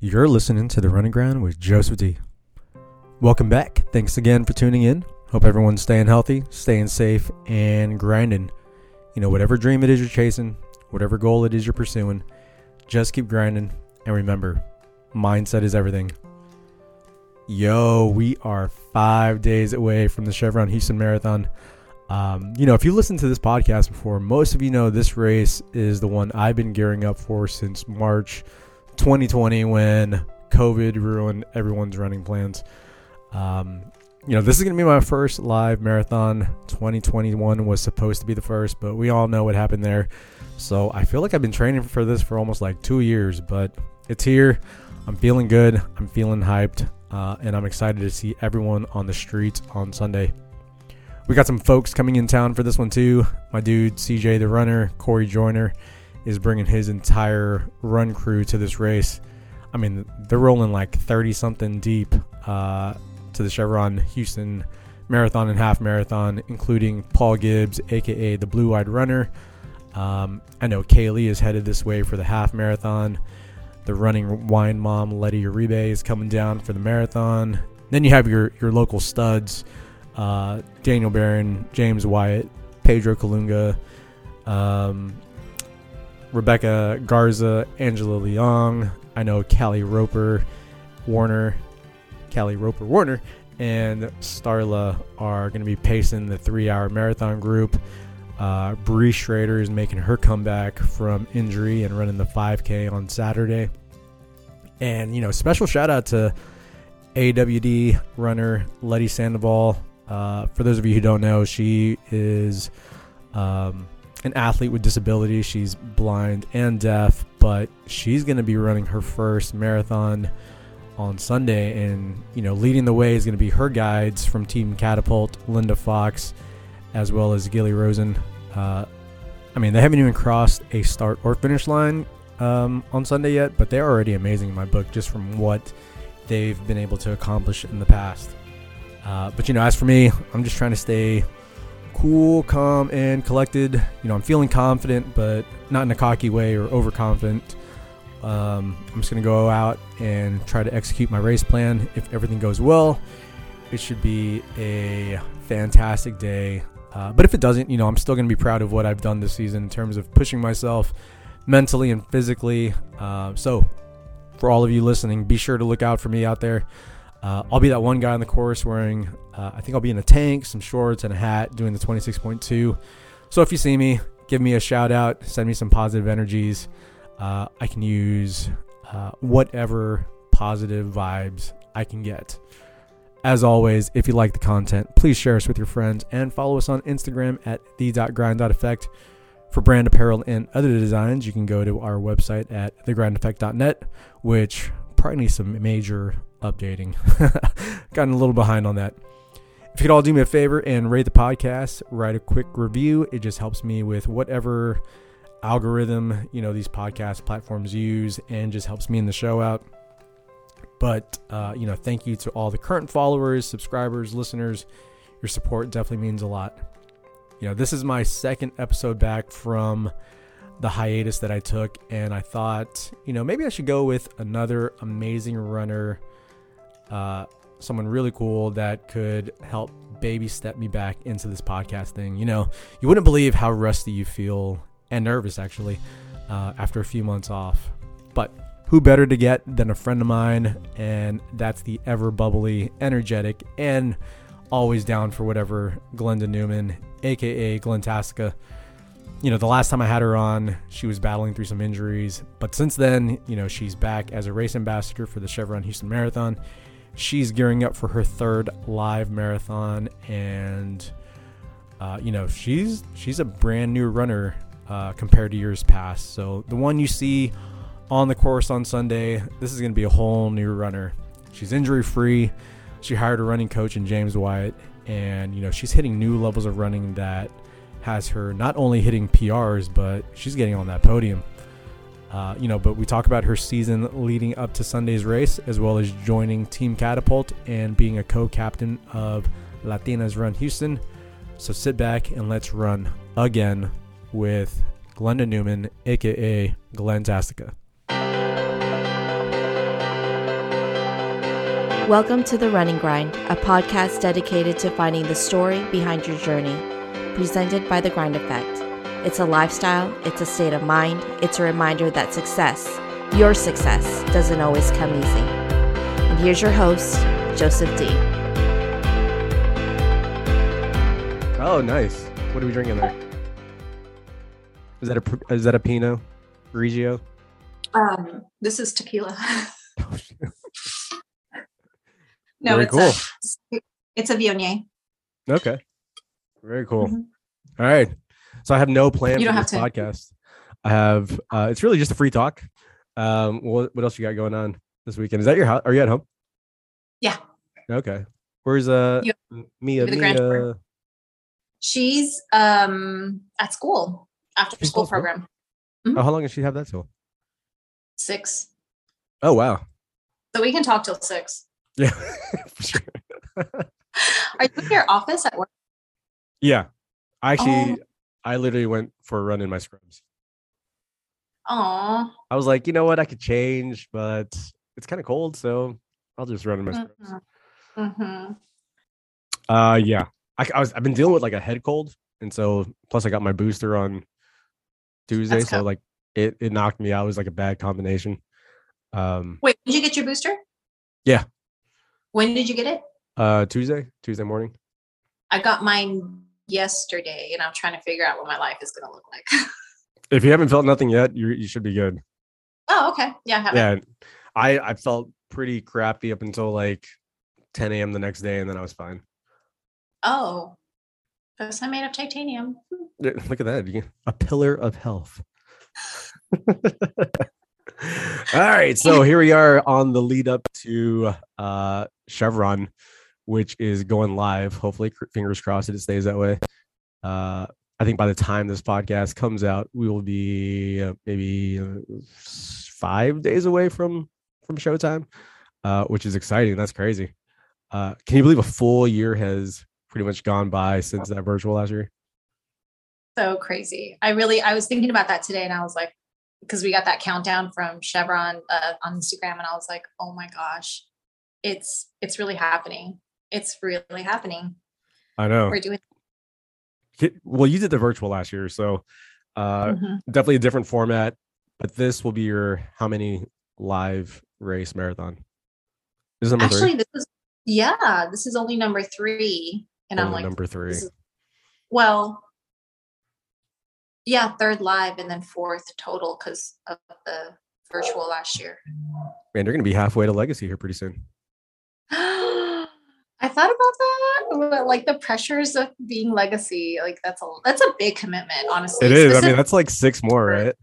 You're listening to The Running Grind with Joseph D. Welcome back. Thanks again for tuning in. Hope everyone's staying healthy, staying safe, and grinding. You know, whatever dream it is you're chasing, whatever goal it is you're pursuing, just keep grinding. And remember, mindset is everything. Yo, we are five days away from the Chevron Houston Marathon. Um, you know, if you listened to this podcast before, most of you know this race is the one I've been gearing up for since March 2020 when COVID ruined everyone's running plans. Um, you know, this is going to be my first live marathon. 2021 was supposed to be the first, but we all know what happened there. So I feel like I've been training for this for almost like two years, but it's here. I'm feeling good. I'm feeling hyped. Uh, and I'm excited to see everyone on the streets on Sunday. We got some folks coming in town for this one too. My dude, CJ the runner, Corey Joyner is bringing his entire run crew to this race. I mean, they're rolling like 30 something deep uh, to the Chevron Houston Marathon and Half Marathon, including Paul Gibbs, aka the Blue Eyed Runner. Um, I know Kaylee is headed this way for the half marathon. The running wine mom, Letty Uribe, is coming down for the marathon. Then you have your, your local studs uh, Daniel Barron, James Wyatt, Pedro Calunga, um, Rebecca Garza, Angela Leong. I know Callie Roper, Warner, Callie Roper Warner, and Starla are going to be pacing the three hour marathon group. Uh, Bree Schrader is making her comeback from injury and running the 5K on Saturday. And, you know, special shout out to AWD runner Letty Sandoval. Uh, for those of you who don't know, she is um, an athlete with disabilities. She's blind and deaf, but she's going to be running her first marathon on Sunday. And, you know, leading the way is going to be her guides from Team Catapult, Linda Fox, as well as Gilly Rosen. Uh, I mean, they haven't even crossed a start or finish line um, on Sunday yet, but they're already amazing in my book just from what they've been able to accomplish in the past. Uh, but you know, as for me, I'm just trying to stay cool, calm, and collected. You know, I'm feeling confident, but not in a cocky way or overconfident. Um, I'm just gonna go out and try to execute my race plan. If everything goes well, it should be a fantastic day. Uh, but if it doesn't, you know, I'm still gonna be proud of what I've done this season in terms of pushing myself mentally and physically. Uh, so, for all of you listening, be sure to look out for me out there. Uh, I'll be that one guy on the course wearing, uh, I think I'll be in a tank, some shorts, and a hat doing the 26.2. So if you see me, give me a shout out, send me some positive energies. Uh, I can use uh, whatever positive vibes I can get. As always, if you like the content, please share us with your friends and follow us on Instagram at the.grind.effect. For brand apparel and other designs, you can go to our website at thegrindeffect.net, which probably needs some major updating. Gotten a little behind on that. If you could all do me a favor and rate the podcast, write a quick review. It just helps me with whatever algorithm you know these podcast platforms use, and just helps me in the show out. But uh, you know, thank you to all the current followers, subscribers, listeners. Your support definitely means a lot. You know, this is my second episode back from the hiatus that I took, and I thought, you know, maybe I should go with another amazing runner, uh, someone really cool that could help baby step me back into this podcast thing. You know, you wouldn't believe how rusty you feel and nervous actually uh, after a few months off. But who better to get than a friend of mine? And that's the ever bubbly, energetic, and always down for whatever Glenda Newman, aka Glentastica. You know, the last time I had her on, she was battling through some injuries. But since then, you know, she's back as a race ambassador for the Chevron Houston Marathon. She's gearing up for her third live marathon, and uh, you know, she's she's a brand new runner uh, compared to years past. So the one you see on the course on Sunday, this is going to be a whole new runner. She's injury free. She hired a running coach in James Wyatt, and you know she's hitting new levels of running that has her not only hitting PRs, but she's getting on that podium. Uh, you know, but we talk about her season leading up to Sunday's race, as well as joining Team Catapult and being a co-captain of Latinas Run Houston. So sit back and let's run again with Glenda Newman, aka Glentastica. Welcome to The Running Grind, a podcast dedicated to finding the story behind your journey, presented by The Grind Effect. It's a lifestyle, it's a state of mind, it's a reminder that success, your success, doesn't always come easy. And here's your host, Joseph D. Oh, nice. What are we drinking there? Is that a pr- is that a Pinot Grigio? Um, this is tequila. no, Very it's cool. a it's a Viognier. Okay. Very cool. Mhm. All right. So I have no plan You for don't this have podcast. I have uh it's really just a free talk. Um what what else you got going on this weekend? Is that your house? Are you at home? Yeah. Okay. Where's uh You- Mia Mia? She's um at school after She's school still at school? program. Oh, how long does she have that till? Six. Oh wow. So we can talk till six. Yeah. for sure. Are you in your office at work? yeah. I actually Oh. I literally went for a run in my scrubs. Aw. I was like, you know what, I could change, but it's kind of cold, so I'll just run in my scrubs. Mm-hmm. Uh, yeah, I, I was. I've been dealing with like a head cold, and so plus I got my booster on Tuesday, That's so tough. like it it knocked me out. It was like a bad combination. Um, Wait, did you get your booster? Yeah. When did you get it? uh, Tuesday, Tuesday morning. I got mine yesterday, and I'm trying to figure out what my life is going to look like. If you haven't felt nothing yet, you you should be good. oh, okay. Yeah, I. Yeah, I I felt pretty crappy up until like 10 a.m. the next day, and then I was fine. Oh, because I'm made of titanium. Look at that, you a pillar of health. All right, so here we are on the lead up to uh Chevron, which is going live. Hopefully, fingers crossed, it stays that way. Uh, I think by the time this podcast comes out, we will be uh, maybe uh, five days away from from showtime, uh, which is exciting. That's crazy. Uh, can you believe a full year has pretty much gone by since that virtual last year? so crazy. I really, I was thinking about that today and I was like, because we got that countdown from Chevron uh, on Instagram and I was like, oh my gosh, it's, it's really happening. It's really happening. I know. We're doing, Well, you did the virtual last year, so uh, Mhm. definitely a different format. But this will be your how many live race marathon? This is number actually, three. this is, yeah, this is only number three. And I'm like, number three. is- well, yeah, third live and then fourth total because of the virtual last year. Man, you're gonna be halfway to legacy here pretty soon. I thought about that, but like the pressures of being legacy, like that's a that's a big commitment, honestly. It is. I mean, that's like six more, right?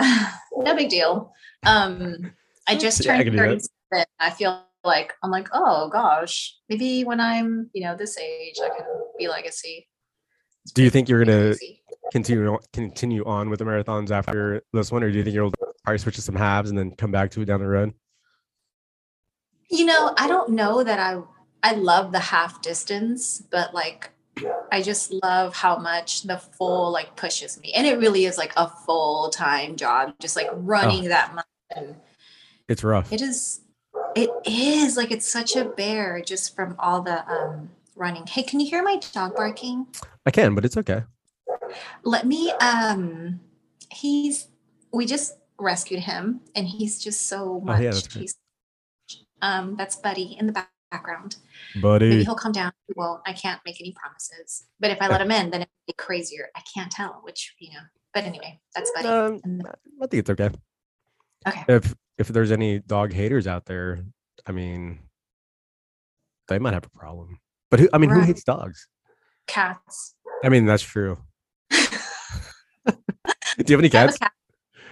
no big deal. Um, I just Yeah, I turned do 37. I feel like I'm like, oh gosh, maybe when I'm, you know, this age, I can be legacy. Do you think you're gonna continue on- continue on with the marathons after this one, or do you think you'll probably switch to some halves and then come back to it down the road? You know, I don't know that I I love the half distance, but like I just love how much the full like pushes me. And it really is like a full-time job, just like running that much. It's rough. it is it is like it's such a bear just from all the um running. Hey, can you hear my dog barking? I can, but it's okay. Let me um he's we just rescued him and he's just so much Oh, yeah, that's good. he's um that's Buddy in the back- background. Maybe he'll come down. Well, I can't make any promises. But if I let him in, then it'd be crazier. I can't tell, which you know. But anyway, that's Buddy. Um, I think it's okay. okay. If if there's any dog haters out there, I mean, they might have a problem. But who? I mean, who hates dogs? Cats. I mean, that's true. Do you have any I cats? cat.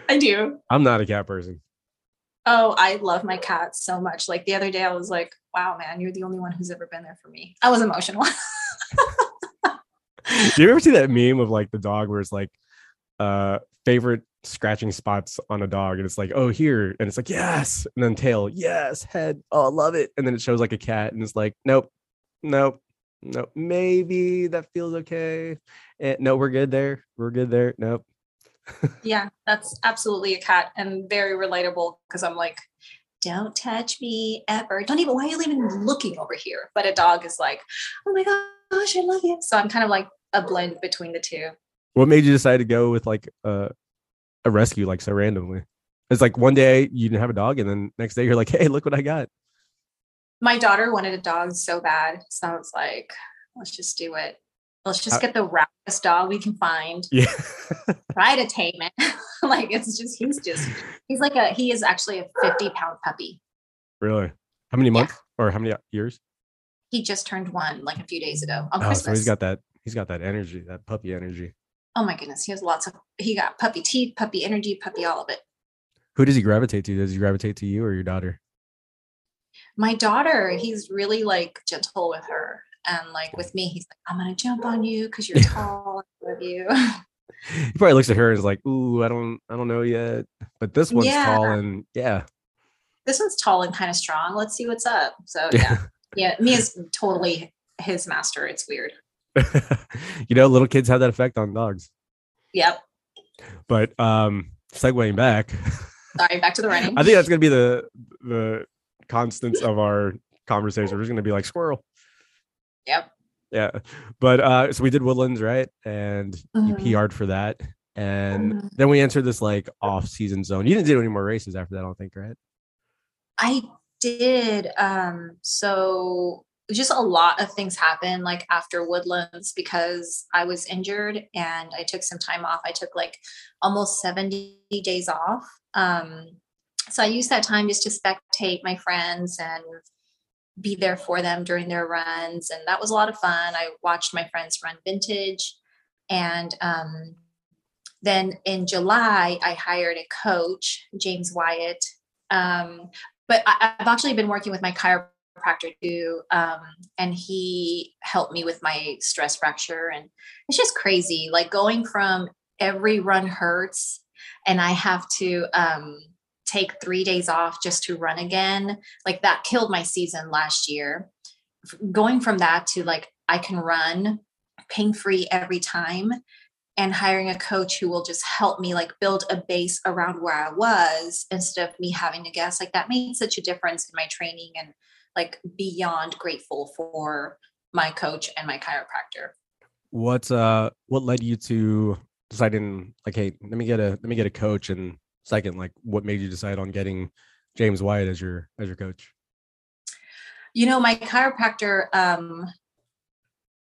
I do. I'm not a cat person. Oh, I love my cats so much. Like the other day, I was like, wow, man, you're the only one who's ever been there for me. I was emotional. Do you ever see that meme of like the dog where it's like uh favorite scratching spots on a dog and it's like oh here and it's like yes and then tail yes head oh I love it and then it shows like a cat and it's like nope nope nope maybe that feels okay Eh, no we're good there we're good there nope yeah, that's absolutely a cat and very relatable because I'm like, don't touch me ever. Don't even, why are you even looking over here? But a dog is like, oh my gosh, I love you. So I'm kind of like a blend between the two. What made you decide to go with like a, a rescue, like so randomly? It's like one day you didn't have a dog, and then next day you're like, hey, look what I got. My daughter wanted a dog so bad. So I was like, let's just do it. Let's just uh, get the raddest dog we can find. Yeah. Try to tame it. like it's just he's just he's like a he is actually a 50 pound puppy. Really? How many months yeah. or how many years? He just turned one like a few days ago on oh, Christmas. So he's got that he's got that energy, that puppy energy. Oh my goodness. He has lots of he got puppy teeth, puppy energy, puppy all of it. Who does he gravitate to? Does he gravitate to you or your daughter? My daughter, he's really like gentle with her. And like with me, he's like, I'm gonna jump on you because you're tall. I love you. he probably looks at her and is like, "Ooh, I don't, I don't know yet." But this one's yeah. tall and yeah. This one's tall and kind of strong. Let's see what's up. So yeah, yeah. Mia is totally his master. It's weird. you know, little kids have that effect on dogs. Yep. But um, segueing back. Sorry, back to the running. I think that's gonna be the the constants of our conversation. We're just gonna be like squirrel. Yep. Yeah. But uh so we did woodlands, right? And mm-hmm. you PR'd for that. And mm-hmm. then we entered this like off season zone. You didn't do any more races after that, I don't think, right? I did. Um, so just a lot of things happened like after woodlands because I was injured and I took some time off. I took like almost 70 days off. Um, so I used that time just to spectate my friends and be there for them during their runs. And that was a lot of fun. I watched my friends run vintage. And um, then in July, I hired a coach, James Wyatt. Um, but I, have actually been working with my chiropractor too. Um, and he helped me with my stress fracture. And it's just crazy. Like going from every run hurts and I have to, um, take three days off just to run again, like that killed my season last year. Going from that to like, I can run pain free every time and hiring a coach who will just help me like build a base around where I was instead of me having to guess like that made such a difference in my training and like beyond grateful for my coach and my chiropractor. What uh what led you to deciding like hey let me get a let me get a coach and second like what made you decide on getting james wyatt as your as your coach? You know my chiropractor um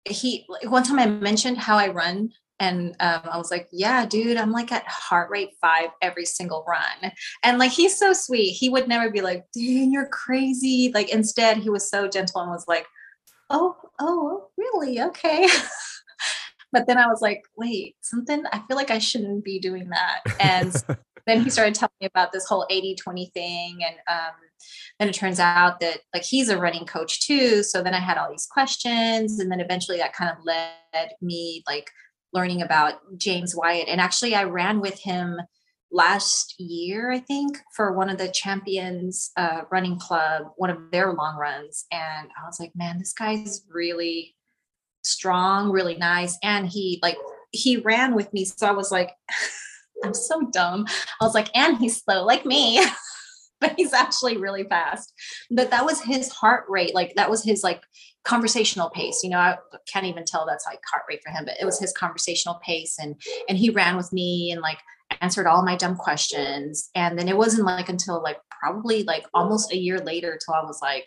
he one time i mentioned how i run and um, i was like yeah dude i'm like at heart rate five every single run. And like he's so sweet. He would never be like dude you're crazy. Like instead he was so gentle and was like oh oh really? Okay. But then i was like wait something i feel like i shouldn't be doing that. And then he started telling me about this whole 80 20 thing. And um, then it turns out that like he's a running coach too. So then I had all these questions. And then eventually that kind of led me like learning about James Wyatt. And actually, I ran with him last year, I think, for one of the champions uh, running club, one of their long runs. And I was like, man, this guy's really strong, really nice. And he like, he ran with me. So I was like, I'm so dumb. I was like, and he's slow like me, but he's actually really fast. But that was his heart rate. Like that was his like conversational pace. You know, I can't even tell that's like heart rate for him, but it was his conversational pace. And and he ran with me and like answered all my dumb questions. And then it wasn't like until like probably like almost a year later till I was like,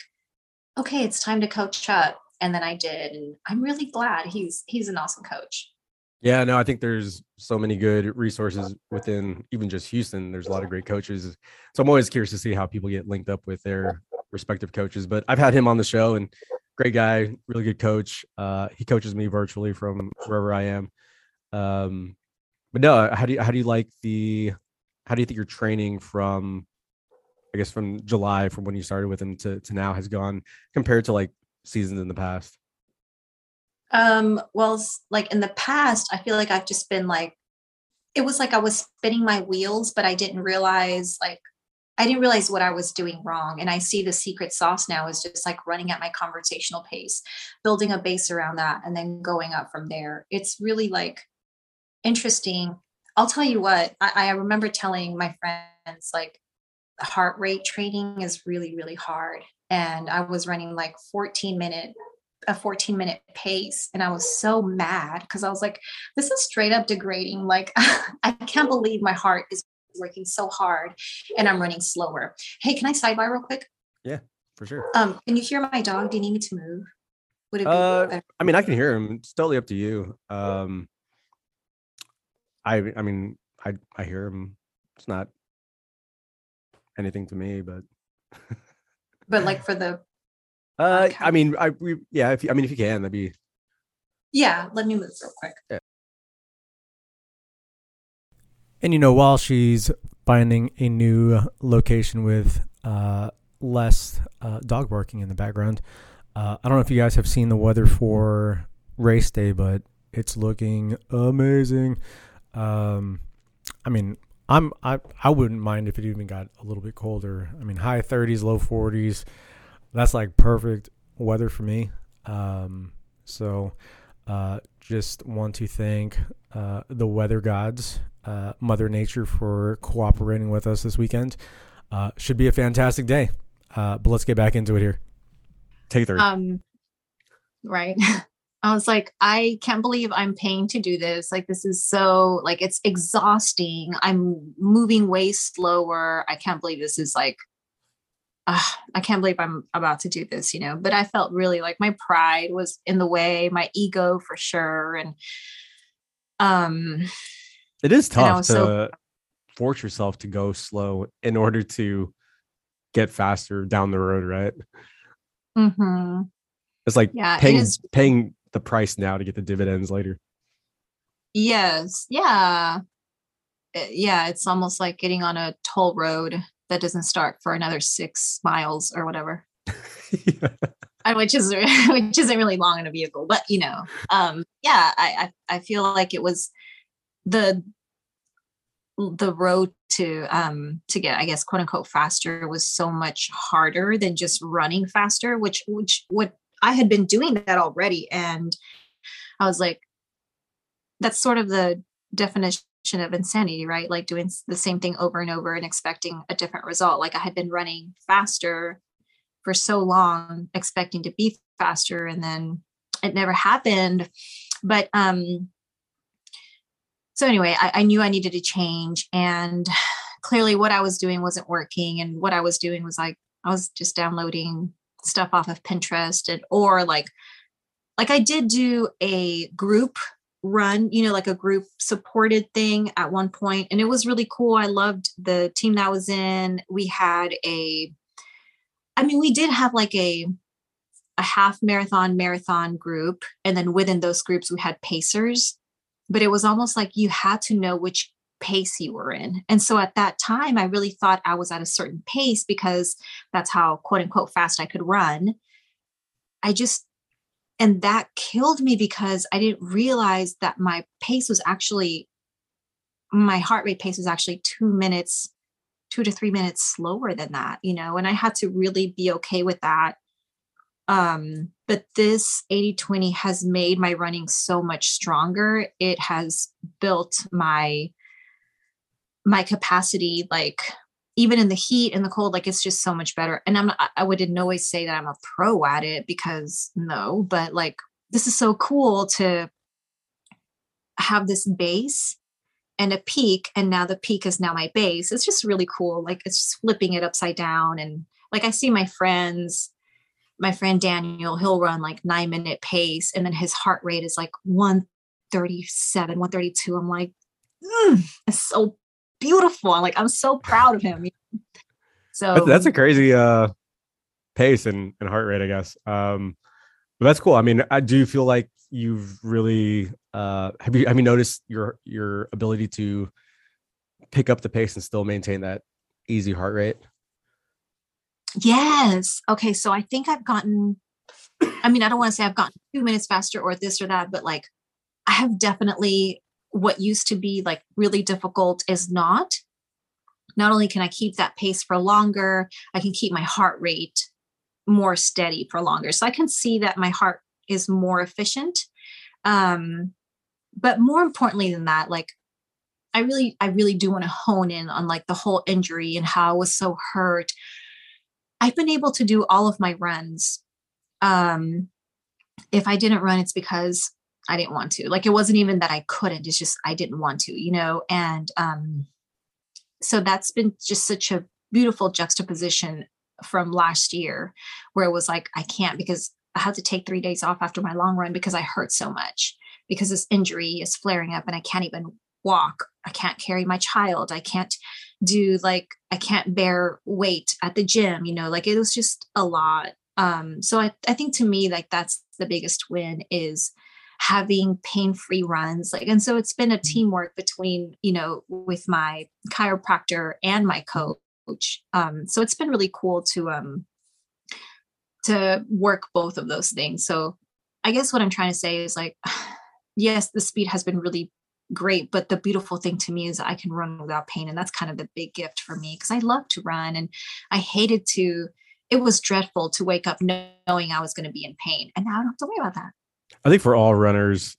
okay, it's time to coach up. And then I did. And I'm really glad he's he's an awesome coach. Yeah, no, I think there's so many good resources within even just Houston. There's a lot of great coaches. So I'm always curious to see how people get linked up with their respective coaches. But I've had him on the show and great guy, really good coach. Uh, he coaches me virtually from wherever I am. Um, but no, how do you how do you like the how do you think your training from I guess from July from when you started with him to, to now has gone compared to like seasons in the past? Um, well, like in the past, I feel like I've just been like, it was like I was spinning my wheels, but I didn't realize like I didn't realize what I was doing wrong. And I see the secret sauce now is just like running at my conversational pace, building a base around that, and then going up from there. It's really like interesting. I'll tell you what, I, I remember telling my friends, like, heart rate training is really, really hard. And I was running like 14 minute a 14 minute pace and i was so mad because i was like this is straight up degrading like i can't believe my heart is working so hard and i'm running slower. Hey can i sidebar real quick? Yeah for sure. Um can you hear my dog? Do you need me to move? Would it be uh, i mean i can hear him. It's totally up to you. Um i i mean i i hear him. It's not anything to me but but like for the uh, I mean, I we, yeah. If you, I mean, if you can, that'd be. Yeah, let me move real quick. Yeah. And you know, while she's finding a new location with uh, less uh, dog barking in the background, uh, I don't know if you guys have seen the weather for race day, but it's looking amazing. Um, I mean, I'm I I wouldn't mind if it even got a little bit colder. I mean, high 30s, low 40s that's like perfect weather for me. Um, so uh, just want to thank uh, the weather gods, uh, Mother Nature, for cooperating with us this weekend. Uh, should be a fantastic day. Uh, but let's get back into it here. Take three. Um, right. I was like, I can't believe I'm paying to do this. Like, this is so like it's exhausting. I'm moving way slower. I can't believe this is like I can't believe I'm about to do this, you know. But I felt really like my pride was in the way, my ego for sure, and um, it is tough to so, force yourself to go slow in order to get faster down the road, right? Mm-hmm. It's like yeah, paying it paying the price now to get the dividends later. Yes, yeah, eh, yeah. It's almost like getting on a toll road that doesn't start for another six miles or whatever. yeah. which is which isn't really long in a vehicle, but you know, um, yeah, I, I I feel like it was the the road to um to get i guess quote unquote faster was so much harder than just running faster which which what i had been doing that already and i was like that's sort of the definition of insanity, right? Like doing the same thing over and over and expecting a different result. Like I had been running faster for so long, expecting to be faster, and then it never happened. But um, so anyway, I, I knew I needed to change, and clearly what I was doing wasn't working. And what I was doing was like I was just downloading stuff off of Pinterest and or like like I did do a group run, you know, like a group supported thing at one point, and it was really cool. I loved the team that I was in. We had a, I mean, we did have like a a half marathon marathon group, and then within those groups we had pacers, but it was almost like you had to know which pace you were in. And so at that time, I really thought I was at a certain pace because that's how quote unquote fast I could run. I just and that killed me because i didn't realize that my pace was actually my heart rate pace was actually two minutes two to three minutes slower than that you know and i had to really be okay with that. Um but this 80 20 has made my running so much stronger. It has built my my capacity like even in the heat and the cold, like it's just so much better. And I'm not, I would in no way say that I'm a pro at it because no, but like this is so cool to have this base and a peak. And now the peak is now my base. It's just really cool. Like it's flipping it upside down. And like I see my friends, my friend Daniel, he'll run like nine minute pace and then his heart rate is like 137, 132. I'm like, mm, it's so beautiful. Like I'm so proud of him. So that's a crazy uh pace and, and heart rate, I guess. Um but that's cool. I mean, I do feel like you've really uh have you have you noticed your your ability to pick up the pace and still maintain that easy heart rate? Yes. Okay. So I think I've gotten, I mean, I don't want to say I've gotten two minutes faster or this or that, but like I have definitely what used to be like really difficult is not. Not only can I keep that pace for longer, I can keep my heart rate more steady for longer. So I can see that my heart is more efficient. Um, but more importantly than that, like I really, I really do want to hone in on like the whole injury and how I was so hurt. I've been able to do all of my runs. Um, if I didn't run, it's because I didn't want to. Like it wasn't even that I couldn't, it's just I didn't want to, you know? And um, so that's been just such a beautiful juxtaposition from last year where it was like, I can't because I had to take three days off after my long run because I hurt so much because this injury is flaring up and I can't even walk. I can't carry my child. I can't do like, I can't bear weight at the gym, you know, like it was just a lot. Um, so I, I think to me, like that's the biggest win is having pain-free runs like and so it's been a mm-hmm. teamwork between you know with my chiropractor and my coach um so it's been really cool to um to work both of those things so i guess what i'm trying to say is like yes the speed has been really great but the beautiful thing to me is i can run without pain and that's kind of the big gift for me because i love to run and i hated to it was dreadful to wake up knowing i was going to be in pain and now i don't have to worry about that I think for all runners,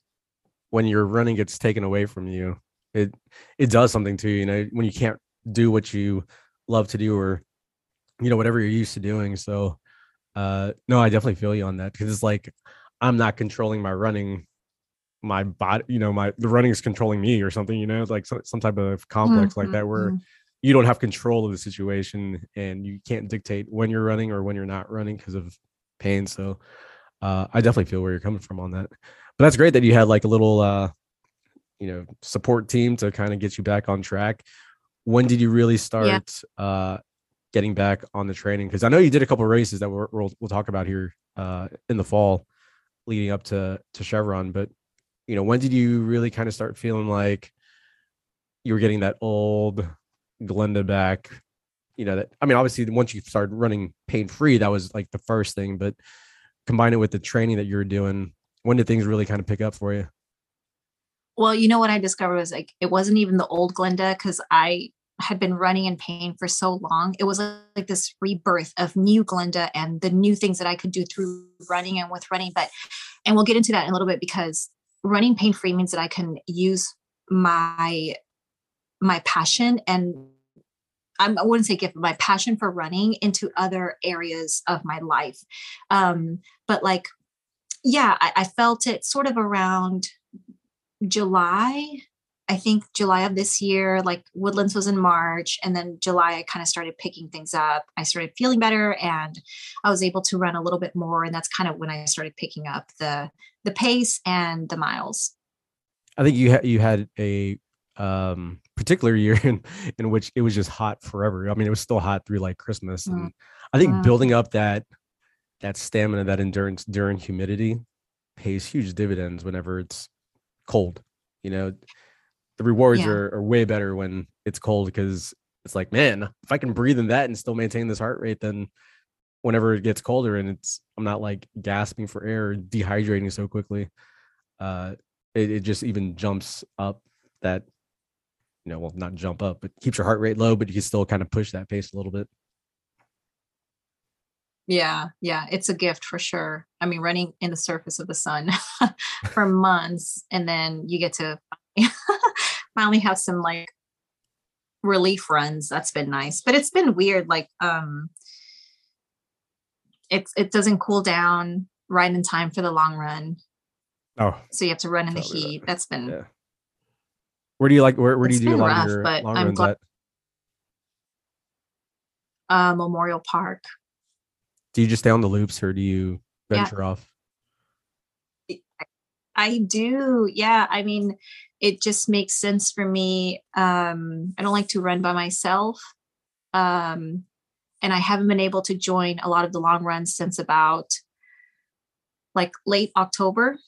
when your running gets taken away from you, it it does something to you. You know, when you can't do what you love to do or you know whatever you're used to doing. So, uh, no, I definitely feel you on that because it's like I'm not controlling my running, my body. You know, my the running is controlling me or something. You know, like some, some type of complex mm-hmm. like that where mm-hmm. you don't have control of the situation and you can't dictate when you're running or when you're not running because of pain. So uh, I definitely feel where you're coming from on that. But that's great that you had like a little, uh, you know, support team to kind of get you back on track. When did you really start yeah. uh, getting back on the training? Because I know you did a couple races that we will we'll talk about here uh, in the fall, leading up to to Chevron. But you know, when did you really kind of start feeling like you were getting that old Glenda back? You know, that I mean, obviously, once you started running pain free, that was like the first thing, but combine it with the training that you're doing, when did things really kind of pick up for you? Well, you know what I discovered was like it wasn't even the old Glenda because I had been running in pain for so long. It was like, this rebirth of new Glenda and the new things that I could do through running and with running. But and we'll get into that in a little bit because running pain free means that I can use my my passion and I'm, I wouldn't say gift, but my passion for running into other areas of my life. Um, but like, yeah, I, I felt it sort of around July. I think July of this year, like Woodlands was in March, and then July I kind of started picking things up. I started feeling better, and I was able to run a little bit more, and that's kind of when I started picking up the the pace and the miles. I think you had you had a um particular year in, in which it was just hot forever. I mean, it was still hot through like Christmas. And mm. I think mm. building up that that stamina, that endurance during humidity pays huge dividends whenever it's cold. You know, the rewards yeah. are, are way better when it's cold because it's like, man, if I can breathe in that and still maintain this heart rate, then whenever it gets colder and it's I'm not like gasping for air, or dehydrating so quickly, uh, it, it just even jumps up that you know, well, not jump up, but keeps your heart rate low, but you can still kind of push that pace a little bit. Yeah, yeah, it's a gift for sure. I mean, running in the surface of the sun for months, and then you get to finally have some like relief runs. That's been nice, but it's been weird. Like, um, it's it doesn't cool down right in time for the long run. Oh, so you have to run in the heat. That. That's been yeah. Where do you like? Where, where do you do rough, your but long I'm runs glad- at? Uh, Memorial Park. Do you just stay on the loops, or do you venture yeah. off? I do. Yeah. I mean, it just makes sense for me. Um, I don't like to run by myself. Um, and I haven't been able to join a lot of the long runs since about like late October.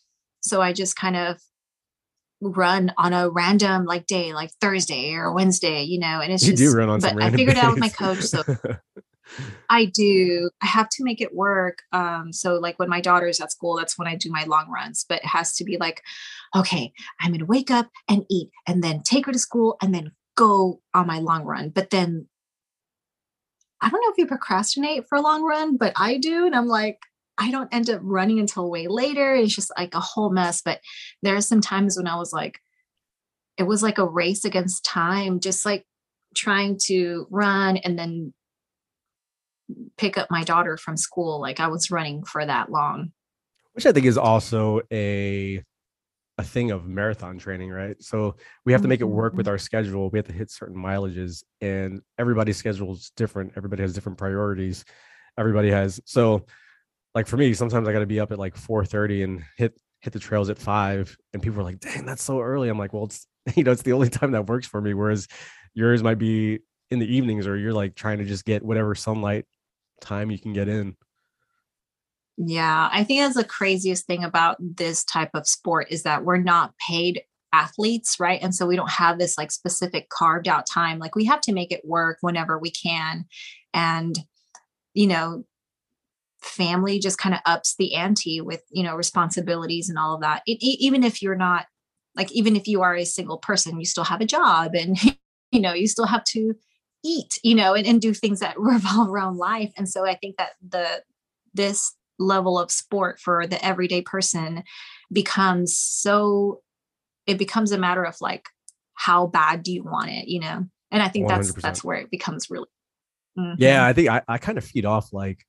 So I just kind of run on a random like day, like Thursday or Wednesday, you know, and it's you just, do run on but I figured days. out with my coach. So I do, I have to make it work. Um, so like when my daughter's at school, that's when I do my long runs, but it has to be like, okay, I'm going to wake up and eat and then take her to school and then go on my long run. But then I don't know if you procrastinate for a long run, but I do. And I'm like, I don't end up running until way later. It's just like a whole mess. But there are some times when I was like, it was like a race against time, just like trying to run and then pick up my daughter from school. Like I was running for that long. Which I think is also a a thing of marathon training, right? So we have to make it work with Mhm. our schedule. We have to hit certain mileages, and everybody's schedule is different. Everybody has different priorities. Everybody has so, like for me, sometimes I got to be up at like four thirty and hit hit the trails at five, and people are like, "Dang, that's so early." I'm like, "Well, it's you know, it's the only time that works for me." Whereas yours might be in the evenings, or you're like trying to just get whatever sunlight time you can get in. Yeah, I think that's the craziest thing about this type of sport is that we're not paid athletes, right? And so we don't have this like specific carved out time. Like we have to make it work whenever we can. And, you know, family just kind of ups the ante with, you know, responsibilities and all of that. It, even if you're not, like, even if you are a single person, you still have a job and, you know, you still have to eat, you know, and, and do things that revolve around life. And so I think that the, this level of sport for the everyday person becomes so it becomes a matter of like how bad do you want it you know and i think that's 100%. that's where it becomes really Yeah, Mhm. I think I, I kind of feed off like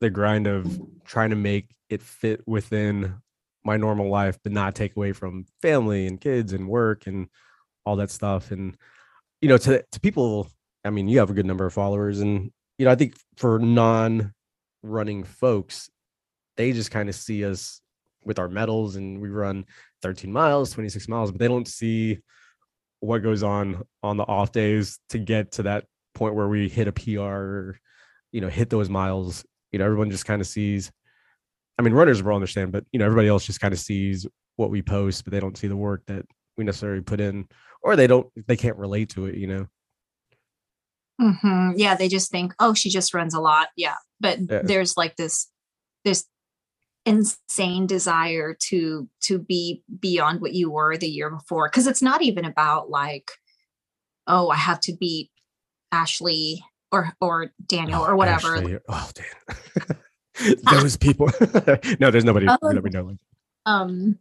the grind of trying to make it fit within my normal life, but not take away from family and kids and work and all that stuff. And you know, to to people, I mean, you have a good number of followers, and you know, I think for non running folks, they just kind of see us with our medals and we run 13 miles, 26 miles, but they don't see what goes on on the off days to get to that point where we hit a PR or, you know, hit those miles. You know, everyone just kind of sees. I mean, runners will understand, but you know, everybody else just kind of sees what we post, but they don't see the work that we necessarily put in, or they don't, they can't relate to it. You know, Mhm. yeah they just think oh she just runs a lot yeah but Yeah. there's like this this insane desire to to be beyond what you were the year before because it's not even about like oh i have to beat ashley or or daniel or Oh, whatever Ashley, oh, damn. Those people. no, there's nobody Oh, that we know. Um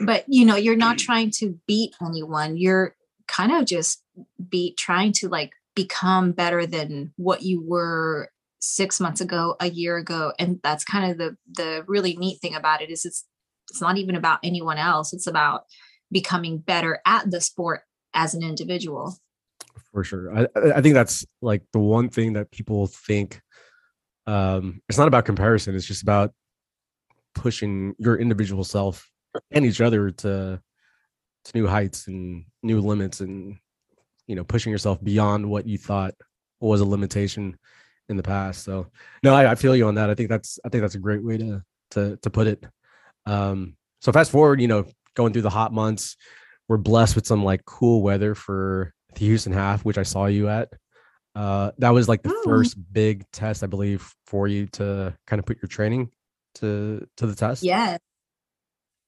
but you know you're not trying to beat anyone you're kind of just be trying to like become better than what you were six months ago a year ago and that's kind of the the really neat thing about it is it's it's not even about anyone else it's about becoming better at the sport as an individual for sure. I I- think that's like the one thing that people think. Um, it's not about comparison. It's just about pushing your individual self and each other to to new heights and new limits, and you know, pushing yourself beyond what you thought was a limitation in the past. So, no, I, I feel you on that. I think that's I think that's a great way to to to put it. Um, so fast forward, you know, going through the hot months, we're blessed with some like cool weather for the Houston half, which I saw you at. Uh, that was like the Oh. first big test, I believe, for you to kind of put your training to to the test. yes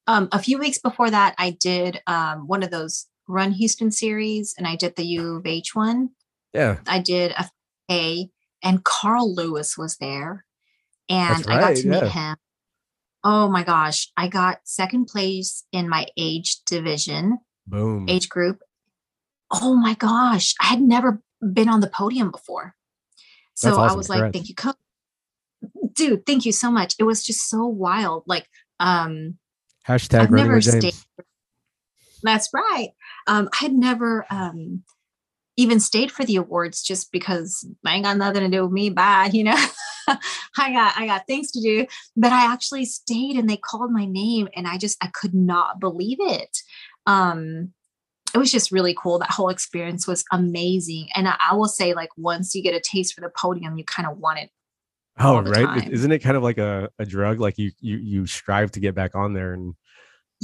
um a few weeks before that i did um one of those run houston series and i did the u of h one yeah, I did a A, and Carl Lewis was there, and That's I got to yeah. meet him. Oh my gosh, I got second place in my age division, boom. age group. Oh my gosh, I had never been on the podium before. So That's I awesome, was like, thank you, coach. Dude, thank you so much. It was just so wild. Like, um, Hashtag I've never James. stayed- That's right. Um, I had never um, even stayed for the awards just because I ain't got nothing to do with me. Bye, you know. I got I got things to do, but I actually stayed and they called my name and I just I could not believe it. Um, it was just really cool. That whole experience was amazing, and I, I will say, like once you get a taste for the podium, you kind of want it. Oh, right. time. Isn't it kind of like a, a drug? Like you you you strive to get back on there, and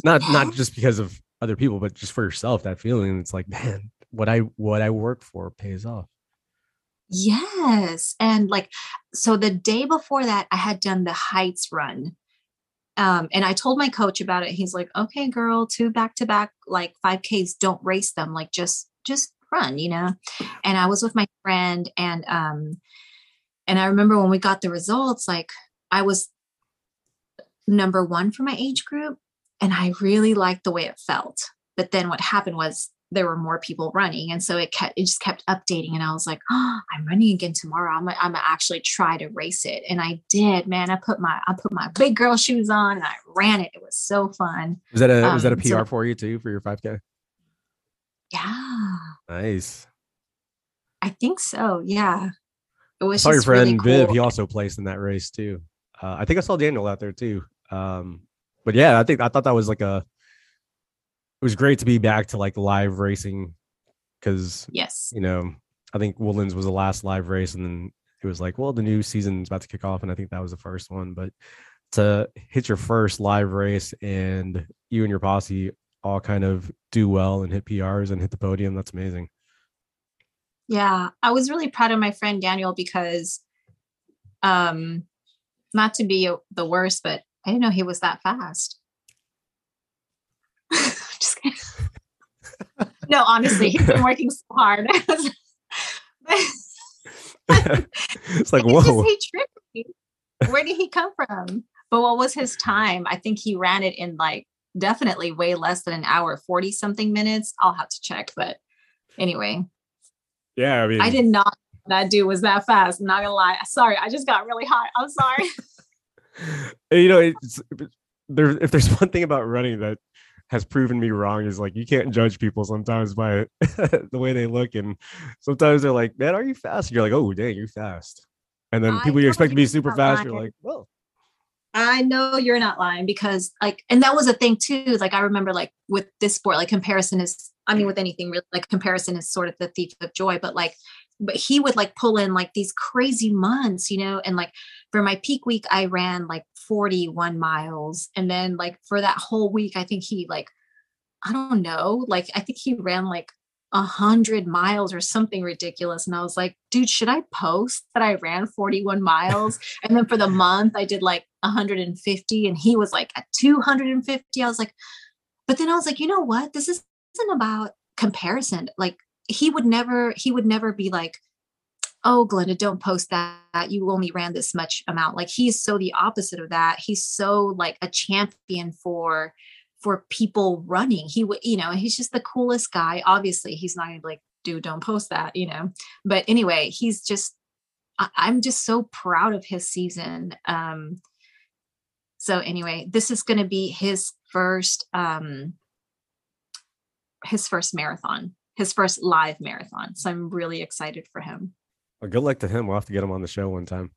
not not just because of other people, but just for yourself. That feeling. It's like, man, what I what I work for pays off. Yes. And like, so the day before that, I had done the heights run. Um, and I told my coach about it. He's like, okay, girl, two back to back, like 5Ks, don't race them. Like just, just run, you know? And I was with my friend and, um, and I remember when we got the results, like I was number one for my age group and I really liked the way it felt. but then what happened was there were more people running and so it kept it just kept updating and i was like oh i'm running again tomorrow i'm, I'm gonna actually try to race it and i did man i put my i put my big girl shoes on and i ran it it was so fun Was that a was that a Um, PR so- for you too for your 5K? yeah Nice. i think so yeah it I was saw your just really friend Viv. He also placed in that race too. Uh, I think I saw Daniel out there too. Um, but yeah, I think I thought that was like a. It was great to be back to like live racing, because yes you know I think Woodlands was the last live race, and then it was like, well, the new season's about to kick off, and I think that was the first one. But to hit your first live race and you and your posse all kind of do well and hit PRs and hit the podium, that's amazing. Yeah, I was really proud of my friend Daniel because, um, not to be the worst, but I didn't know he was that fast. Just kidding. no, honestly, he's been working so hard. it's like It's just whoa. he tricked me. Where did he come from? But what was his time? I think he ran it in like definitely way less than an hour, 40 something minutes. I'll have to check. But anyway, Yeah, I mean, I did not know that dude was that fast. I'm not gonna lie. Sorry, I just got really hot. I'm sorry. you know, it's there. If there's one thing about running that has proven me wrong is like you can't judge people sometimes by the way they look, and sometimes they're like, "Man, are you fast?" And you're like, "Oh, dang, you're fast." And then I people you expect to be super fast, you're like, "Well, I know you're not lying because like, and that was a thing too. Like I remember like with this sport, like comparison is, I mean, with anything really, like comparison is sort of the thief of joy, but like, but he would like pull in like these crazy months, you know, and like for my peak week, I ran like 41 miles. And then like for that whole week, I think he like, I don't know, like I think he ran like a hundred miles or something ridiculous. And I was like, dude, should I post that I ran 41 miles? and then for the month, I did like 150 and he was like at 250. I was like, but then I was like, you know what? This isn't about comparison. Like he would never, he would never be like, oh, Glenda, don't post that. You only ran this much amount. Like he's so the opposite of that. He's so like a champion for for people running. He would, you know, he's just the coolest guy. Obviously, he's not gonna be like, dude, don't post that, you know. But anyway, he's just I- I'm just so proud of his season. Um so anyway, this is gonna be his first um his first marathon, his first live marathon. So I'm really excited for him. well, good luck to him. We'll have to get him on the show one time."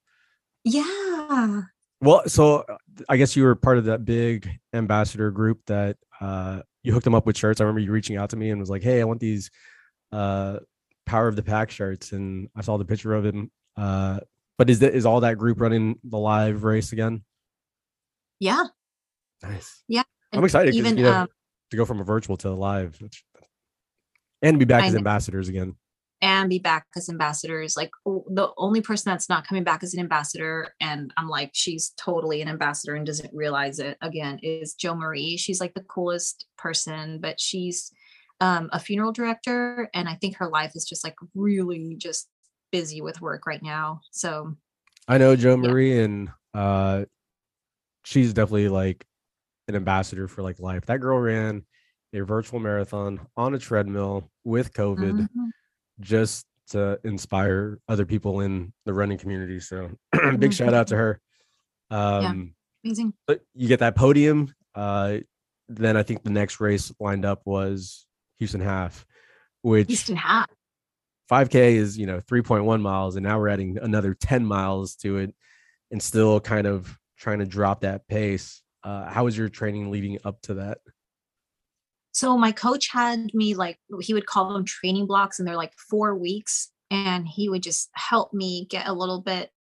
Yeah. Well, so I guess you were part of that big ambassador group that uh, you hooked him up with shirts. I remember you reaching out to me and was like, "Hey, I want these uh, Power of the Pack shirts," and I saw the picture of him. Uh, but is that is all that group running the live race again? Yeah. Nice. Yeah, I'm excited even, you know, um, to go from a virtual to a live, and be back I as know. ambassadors again. and be back as ambassadors. Like the only person that's not coming back as an ambassador, and I'm like, she's totally an ambassador and doesn't realize it again, is Joe Marie. She's like the coolest person, but she's um, a funeral director. And I think her life is just like really just busy with work right now. So I know Joe Yeah. Marie, and uh, she's definitely like an ambassador for like life. That girl ran a virtual marathon on a treadmill with COVID mhm, just to inspire other people in the running community. So big shout out to her. Um, amazing. but you get that podium. Uh, then I think the next race lined up was Houston Half, which Houston Half. 5K is, you know, 3.1 miles, and now we're adding another 10 miles to it and still kind of trying to drop that pace. Uh, how was your training leading up to that? So my coach had me like he would call them training blocks and they're like 4 weeks and he would just help me get a little bit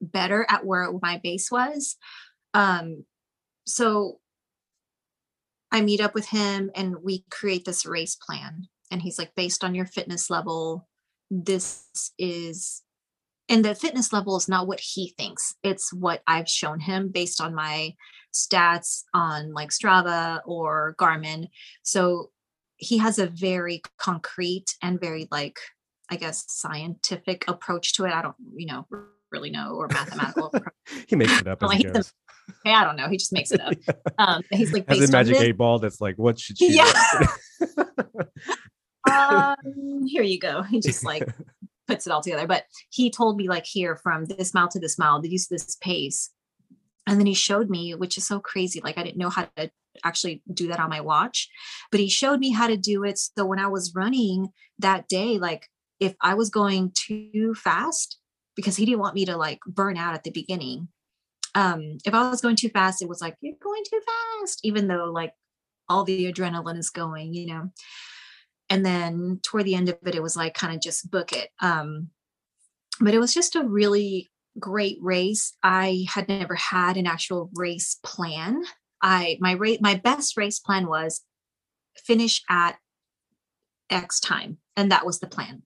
better at where my base was. Um so I meet up with him and we create this race plan and he's like based on your fitness level this is and the fitness level is not what he thinks it's what i've shown him based on my stats on like strava or garmin so he has a very concrete and very like i guess scientific approach to it i don't you know really know or mathematical. He makes it up as Well, he a- i don't know he just makes it up um he's like Has based a magic eight ball that's like, what should she? Yeah. um, here you go. He just like puts it all together. But he told me like here from this mile to this mile, the use this pace. And then he showed me, which is so crazy. Like I didn't know how to actually do that on my watch, but he showed me how to do it. So when I was running that day, like if I was going too fast, because he didn't want me to like burn out at the beginning. Um, if I was going too fast, it was like, you're going too fast, even though like all the adrenaline is going, you know and then toward the end of it it was like kind of just book it um but it was just a really great race. I had never had an actual race plan. I my rate my best race plan was finish at x time and that was the plan.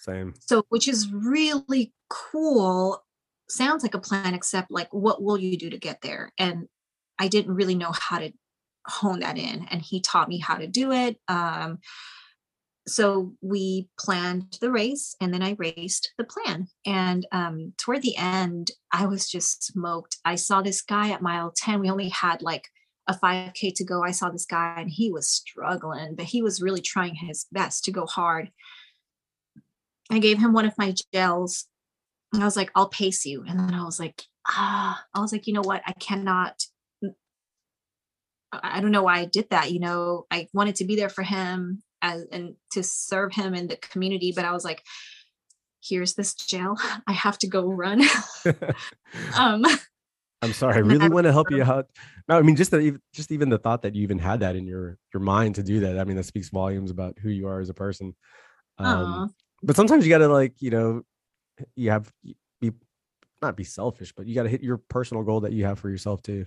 Same. So which is really cool. Sounds like a plan except like what will you do to get there? And i didn't really know how to hone that in and he taught me how to do it um so we planned the race and then I raced the plan. And um, toward the end, I was just smoked. I saw this guy at mile 10. We only had like a 5K to go. I saw this guy and he was struggling, but he was really trying his best to go hard. I gave him one of my gels and I was like, I'll pace you. And then I was like, ah, I was like, you know what? I cannot. I don't know why I did that. You know, I wanted to be there for him as and to serve him in the community but i was like here's this jail. I have to go run. Um i'm sorry i really want to help you out. No i mean just the, just even the thought that you even had that in your your mind to do that i mean that speaks volumes about who you are as a person. Um but sometimes you gotta like you know you have be not be selfish but you gotta hit your personal goal that you have for yourself too.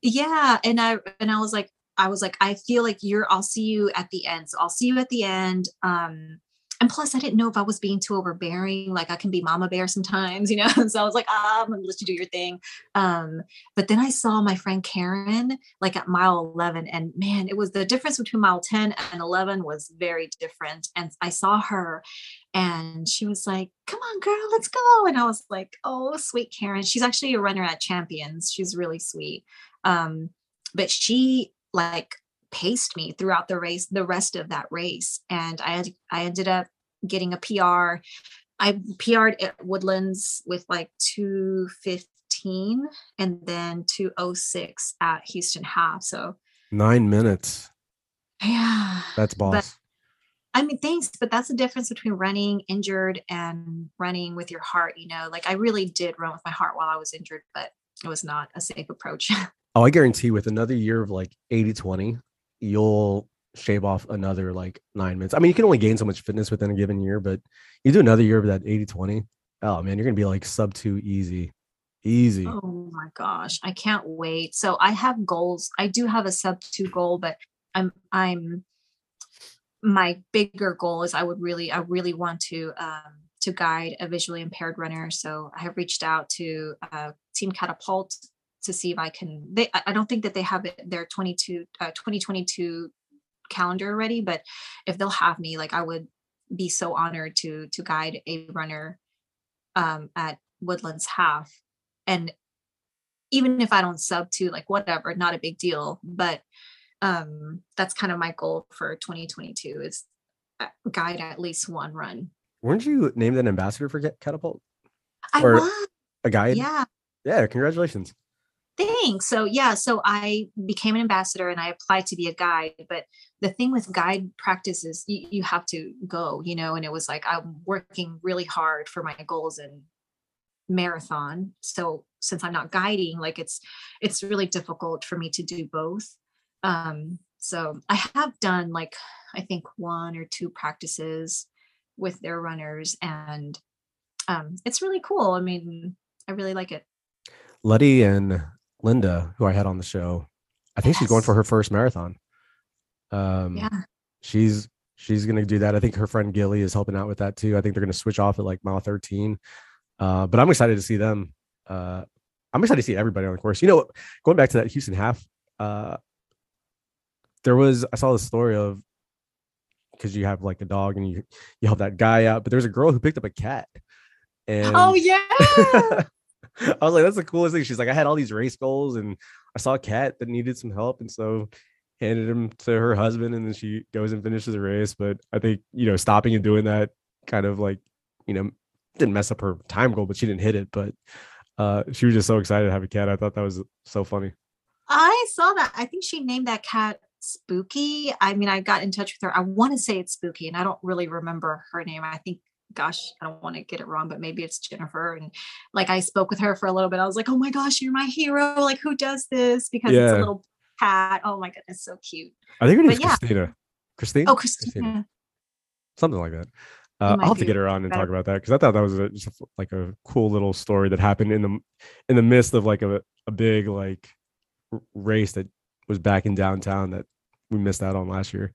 Yeah and i and i was like I was like, I feel like you're, I'll see you at the end. So I'll see you at the end. Um, and plus I didn't know if I was being too overbearing. Like I can be mama bear sometimes, you know? so I was like, ah, I'm gonna let you do your thing. Um, but then I saw my friend Karen like at mile 11 and man, it was the difference between mile 10 and 11 was very different. And I saw her and she was like, come on girl, let's go. And I was like, oh, sweet Karen. She's actually a runner at champions. She's really sweet. Um, but she like paced me throughout the race, the rest of that race. And I had, I ended up getting a PR. I PR'd at Woodlands with like 215 and then 206 at Houston half. So nine minutes. Yeah. That's boss. But, I mean, thanks, but that's the difference between running injured and running with your heart. You know, like I really did run with my heart while I was injured, but it was not a safe approach. Oh, I guarantee with another year of like 80 20, you'll shave off another like nine minutes. I mean, you can only gain so much fitness within a given year, but you do another year of that 80 20. Oh man, you're gonna be like sub two easy. Easy. Oh my gosh. I can't wait. So I have goals. I do have a sub two goal, but I'm I'm my bigger goal is I would really, I really want to um to guide a visually impaired runner. So I have reached out to uh, Team Catapult to see if I can. They, I don't think that they have their 22, uh, 2022 calendar ready, but if they'll have me, like I would be so honored to to guide a runner um, at Woodlands Half, and even if I don't sub to like whatever, not a big deal. But um, that's kind of my goal for 2022 is uh, guide at least one run. Weren't you named an ambassador for Catapult? I or was. A guide? Yeah. Yeah. Congratulations. Thanks. So yeah, so I became an ambassador and I applied to be a guide. But the thing with guide practice is you, you have to go, you know, and it was like I'm working really hard for my goals and marathon. So since I'm not guiding, like it's it's really difficult for me to do both. Um, so I have done like I think one or two practices with their runners and um, it's really cool. I mean, I really like it. Letty and Linda, who I had on the show, I think yes. she's going for her first marathon. Um, yeah, she's she's going to do that. I think her friend Gilly is helping out with that too. I think they're going to switch off at like mile 13. Uh, but I'm excited to see them. Uh, I'm excited to see everybody on the course. You know, going back to that Houston half, uh, there was I saw the story of because you have like a dog and you you help that guy out, but there's a girl who picked up a cat. And oh yeah. I was like, that's the coolest thing. She's like, I had all these race goals and I saw a cat that needed some help. And so handed him to her husband, and then she goes and finishes the race. But I think you know stopping and doing that kind of like you know didn't mess up her time goal, but she didn't hit it. But uh, she was just so excited to have a cat. I thought that was so funny. I saw that. I think she named that cat Spooky. I mean, I got in touch with her. I want to say it's Spooky, and I don't really remember her name. I think, gosh, I don't want to get it wrong, but maybe it's Jennifer. And like, I spoke with her for a little bit. I was like, oh my gosh, you're my hero. Like, who does this? Because it's a little cat. Oh my goodness, so cute. I think her name's yeah. Christina. Christine? Oh, Christina. something like that. Uh, I'll have to get her on and better. talk about that because I thought that was a, just a like a cool little story that happened in the in the midst of like a, a big like race that was back in downtown that we missed out on last year.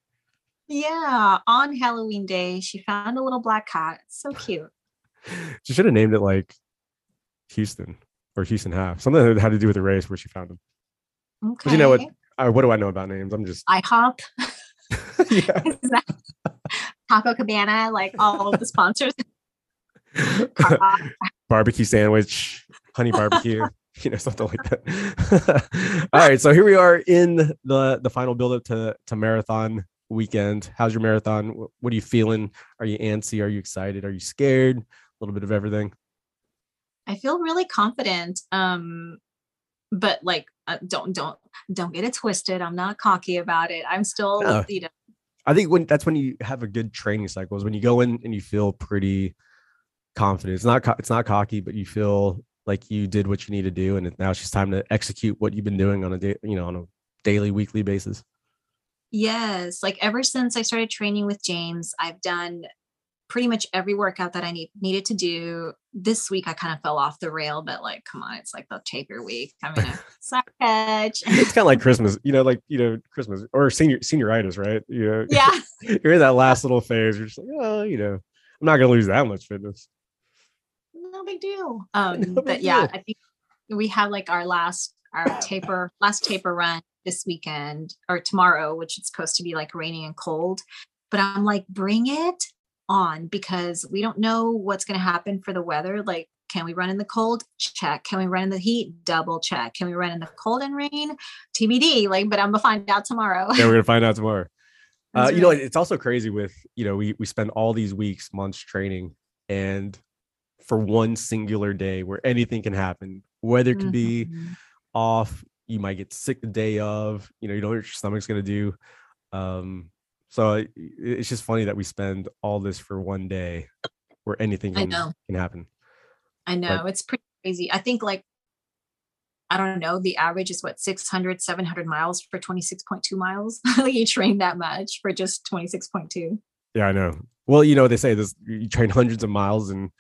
Yeah, on Halloween day, she found a little black cat. It's so cute. She should have named it like Houston or Houston Half, something that had to do with the race where she found him. Okay. you know what? Uh, what do I know about names? I'm just IHOP, yeah. Taco Cabana, like all of the sponsors. Barbecue sandwich, honey barbecue, you know, something like that. All right, so here we are in the the final build up to to marathon weekend. How's your marathon? What are you feeling? Are you antsy? Are you excited? Are you scared? A little bit of everything. I feel really confident. Um, but like, uh, don't don't don't get it twisted. I'm not cocky about it. I'm still, No. you know, I think when that's when you have a good training cycle is when you go in and you feel pretty confident. It's not it's not cocky, but you feel like you did what you need to do, and now it's just time to execute what you've been doing on a day, you know, on a daily, weekly basis. Yes. Like ever since I started training with James, I've done pretty much every workout that I need needed to do. This week I kind of fell off the rail, but like, come on, it's like the taper week. I'm gonna suck catch. it's kind of like Christmas, you know, like you know, Christmas or senior senioritis, right? You know, yeah. you're in that last little phase. You're just like, oh, you know, I'm not gonna lose that much fitness. no big deal. Um, No but big yeah. I think we have like our last our taper last taper run this weekend or tomorrow, which is supposed to be like rainy and cold. But I'm like, bring it on because we don't know what's going to happen for the weather. Like, can we run in the cold? Check. Can we run in the heat? Double check. Can we run in the cold and rain? TBD. Like, but I'm gonna find out tomorrow. Yeah, we're gonna find out tomorrow. Uh, you know, it's also crazy with you know we we spend all these weeks, months training, and for one singular day where anything can happen, weather can be Mhm. Off, you might get sick the day of, you know, you don't know what your stomach's gonna do. Um, so it- it's just funny that we spend all this for one day where anything can, can happen. I know it's pretty crazy. I think like I don't know, the average is what 600 700 miles for 26.2 miles. you train that much for just 26.2. Yeah, I know. Well, you know, they say this you train hundreds of miles and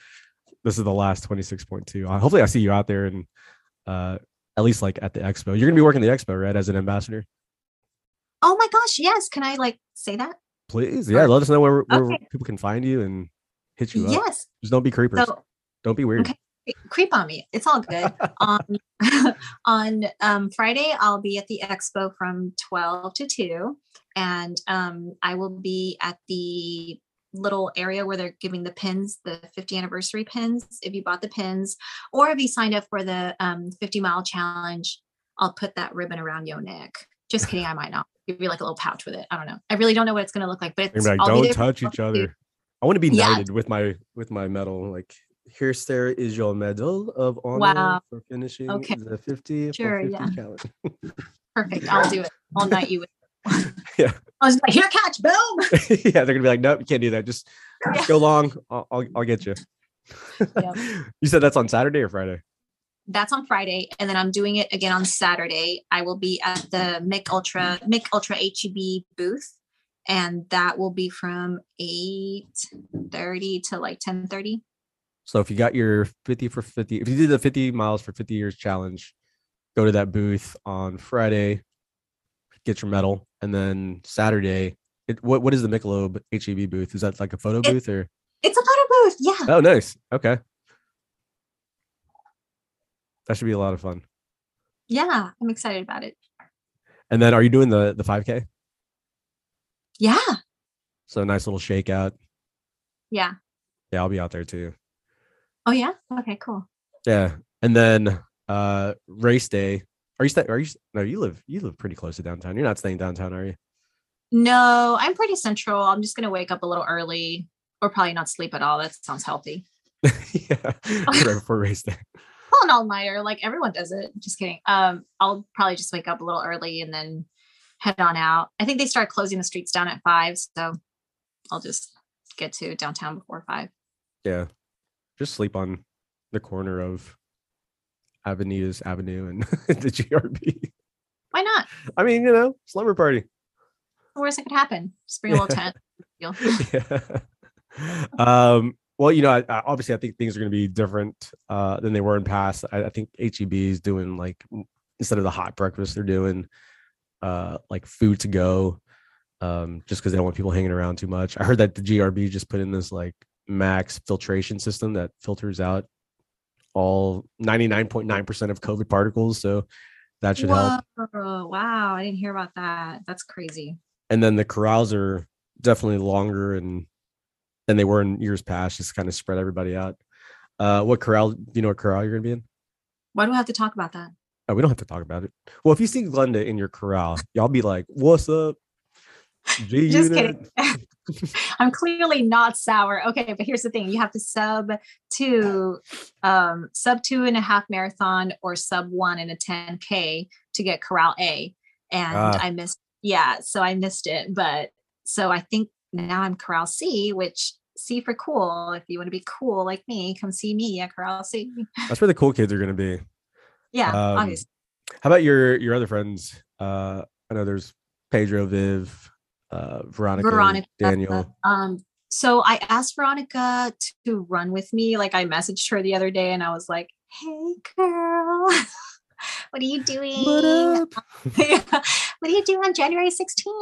this is the last 26.2. Uh, hopefully I see you out there and uh at least like at the expo. You're gonna be working the expo, right? As an ambassador. Oh my gosh, yes. Can I like say that? Please. Yeah, let us know where, where Okay. people can find you and hit you up. Yes. Just don't be creepers. So don't be weird. Okay. creep on me. It's all good. on on um, Friday, I'll be at the expo from 12 to 2. And um, I will be at the little area where they're giving the pins, the 50 anniversary pins. If you bought the pins, or if you signed up for the um, 50 mile challenge, I'll put that ribbon around your neck. Just kidding, I might not. Give you like a little pouch with it. I don't know. I really don't know what it's gonna look like, but it's like, don't touch each to other. I want to be Yeah. knighted with my with my medal. Like, here, Sarah, is your medal of honor Wow. for finishing Okay. the 50 Sure, 50 yeah. challenge. Perfect. I'll do it. I'll knight you with Yeah. I was like, here, catch, boom. yeah, they're gonna be like, nope, you can't do that. Just, Yeah. go long. I'll, I'll, I'll get you. Yep. You said that's on Saturday or Friday? that's on Friday, and then I'm doing it again on Saturday. I will be at the Mich Ultra Mich Ultra HEB booth, and that will be from eight thirty to like ten thirty. So if you got your 50 for 50, if you did the 50 miles for 50 years challenge, go to that booth on Friday, get your medal, and then Saturday. It, what what is the Michelob HEB booth? Is that like a photo It- booth or? It's a photo booth. Yeah, Oh, nice. Okay, that should be a lot of fun. yeah, I'm excited about it. And then, are you doing the the 5K? Yeah, So nice little shakeout. yeah. Yeah, I'll be out there too. Oh yeah. Okay, cool. Yeah, and then uh race day. Are you? Are you? No, you live. You live pretty close to downtown. You're not staying downtown, are you? No, I'm pretty central. I'm just gonna wake up a little early, or probably not sleep at all. That sounds healthy. yeah, right before race day. Pull an all nighter, like everyone does it. Just kidding. Um, I'll probably just wake up a little early and then head on out. I think they start closing the streets down at five, so I'll just get to downtown before five. Yeah, just sleep on the corner of Avenidas Avenue and the GRB. Why not? I mean, you know, slumber party. The worst that could happen. Just bring a little tent. Yeah. Um, well, you know, I, I, obviously, I think things are going to be different uh, than they were in past. I, I think HEB is doing like instead of the hot breakfast, they're doing uh, like food to go, um, just because they don't want people hanging around too much. I heard that the GRB just put in this like max filtration system that filters out all 99.9% of COVID particles. So that should Whoa, help. wow. I didn't hear about that. That's crazy. And then the corrals are definitely longer and than they were in years past, just kind of spread everybody out. Uh, what corral do you know what corral you're gonna be in? Why do we have to talk about that? Oh, we don't have to talk about it. Well, if you see Glenda in your corral, y'all be like, "What's up?" G Just kidding. I'm clearly not sour. Okay, but here's the thing: you have to sub two, um, sub two and a half marathon or sub one in a 10k to get corral A, and Ah. I missed. Yeah, so I missed it, but so I think now I'm corral C, which C for cool. If you want to be cool like me, come see me at corral C. That's where the cool kids are gonna be. Yeah, Um, obviously. How about your your other friends? Uh, I know there's Pedro, Viv, uh, Veronica, Veronica. Daniel. Um, so I asked Veronica to run with me. Like I messaged her the other day and I was like, hey girl, what are you doing? What up? what do you do on January 16?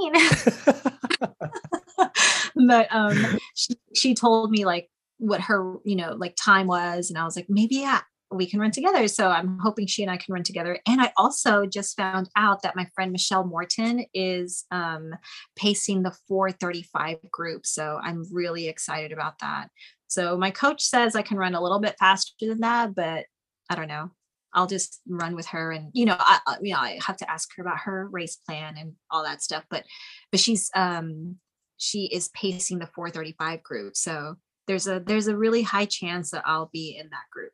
but um she, she told me like what her, you know, like time was. And I was like, maybe yeah, we can run together. So I'm hoping she and I can run together. And I also just found out that my friend Michelle Morton is um pacing the 435 group. So I'm really excited about that. So my coach says I can run a little bit faster than that, but I don't know. I'll just run with her and you know I you know I have to ask her about her race plan and all that stuff but but she's um she is pacing the 435 group so there's a there's a really high chance that I'll be in that group.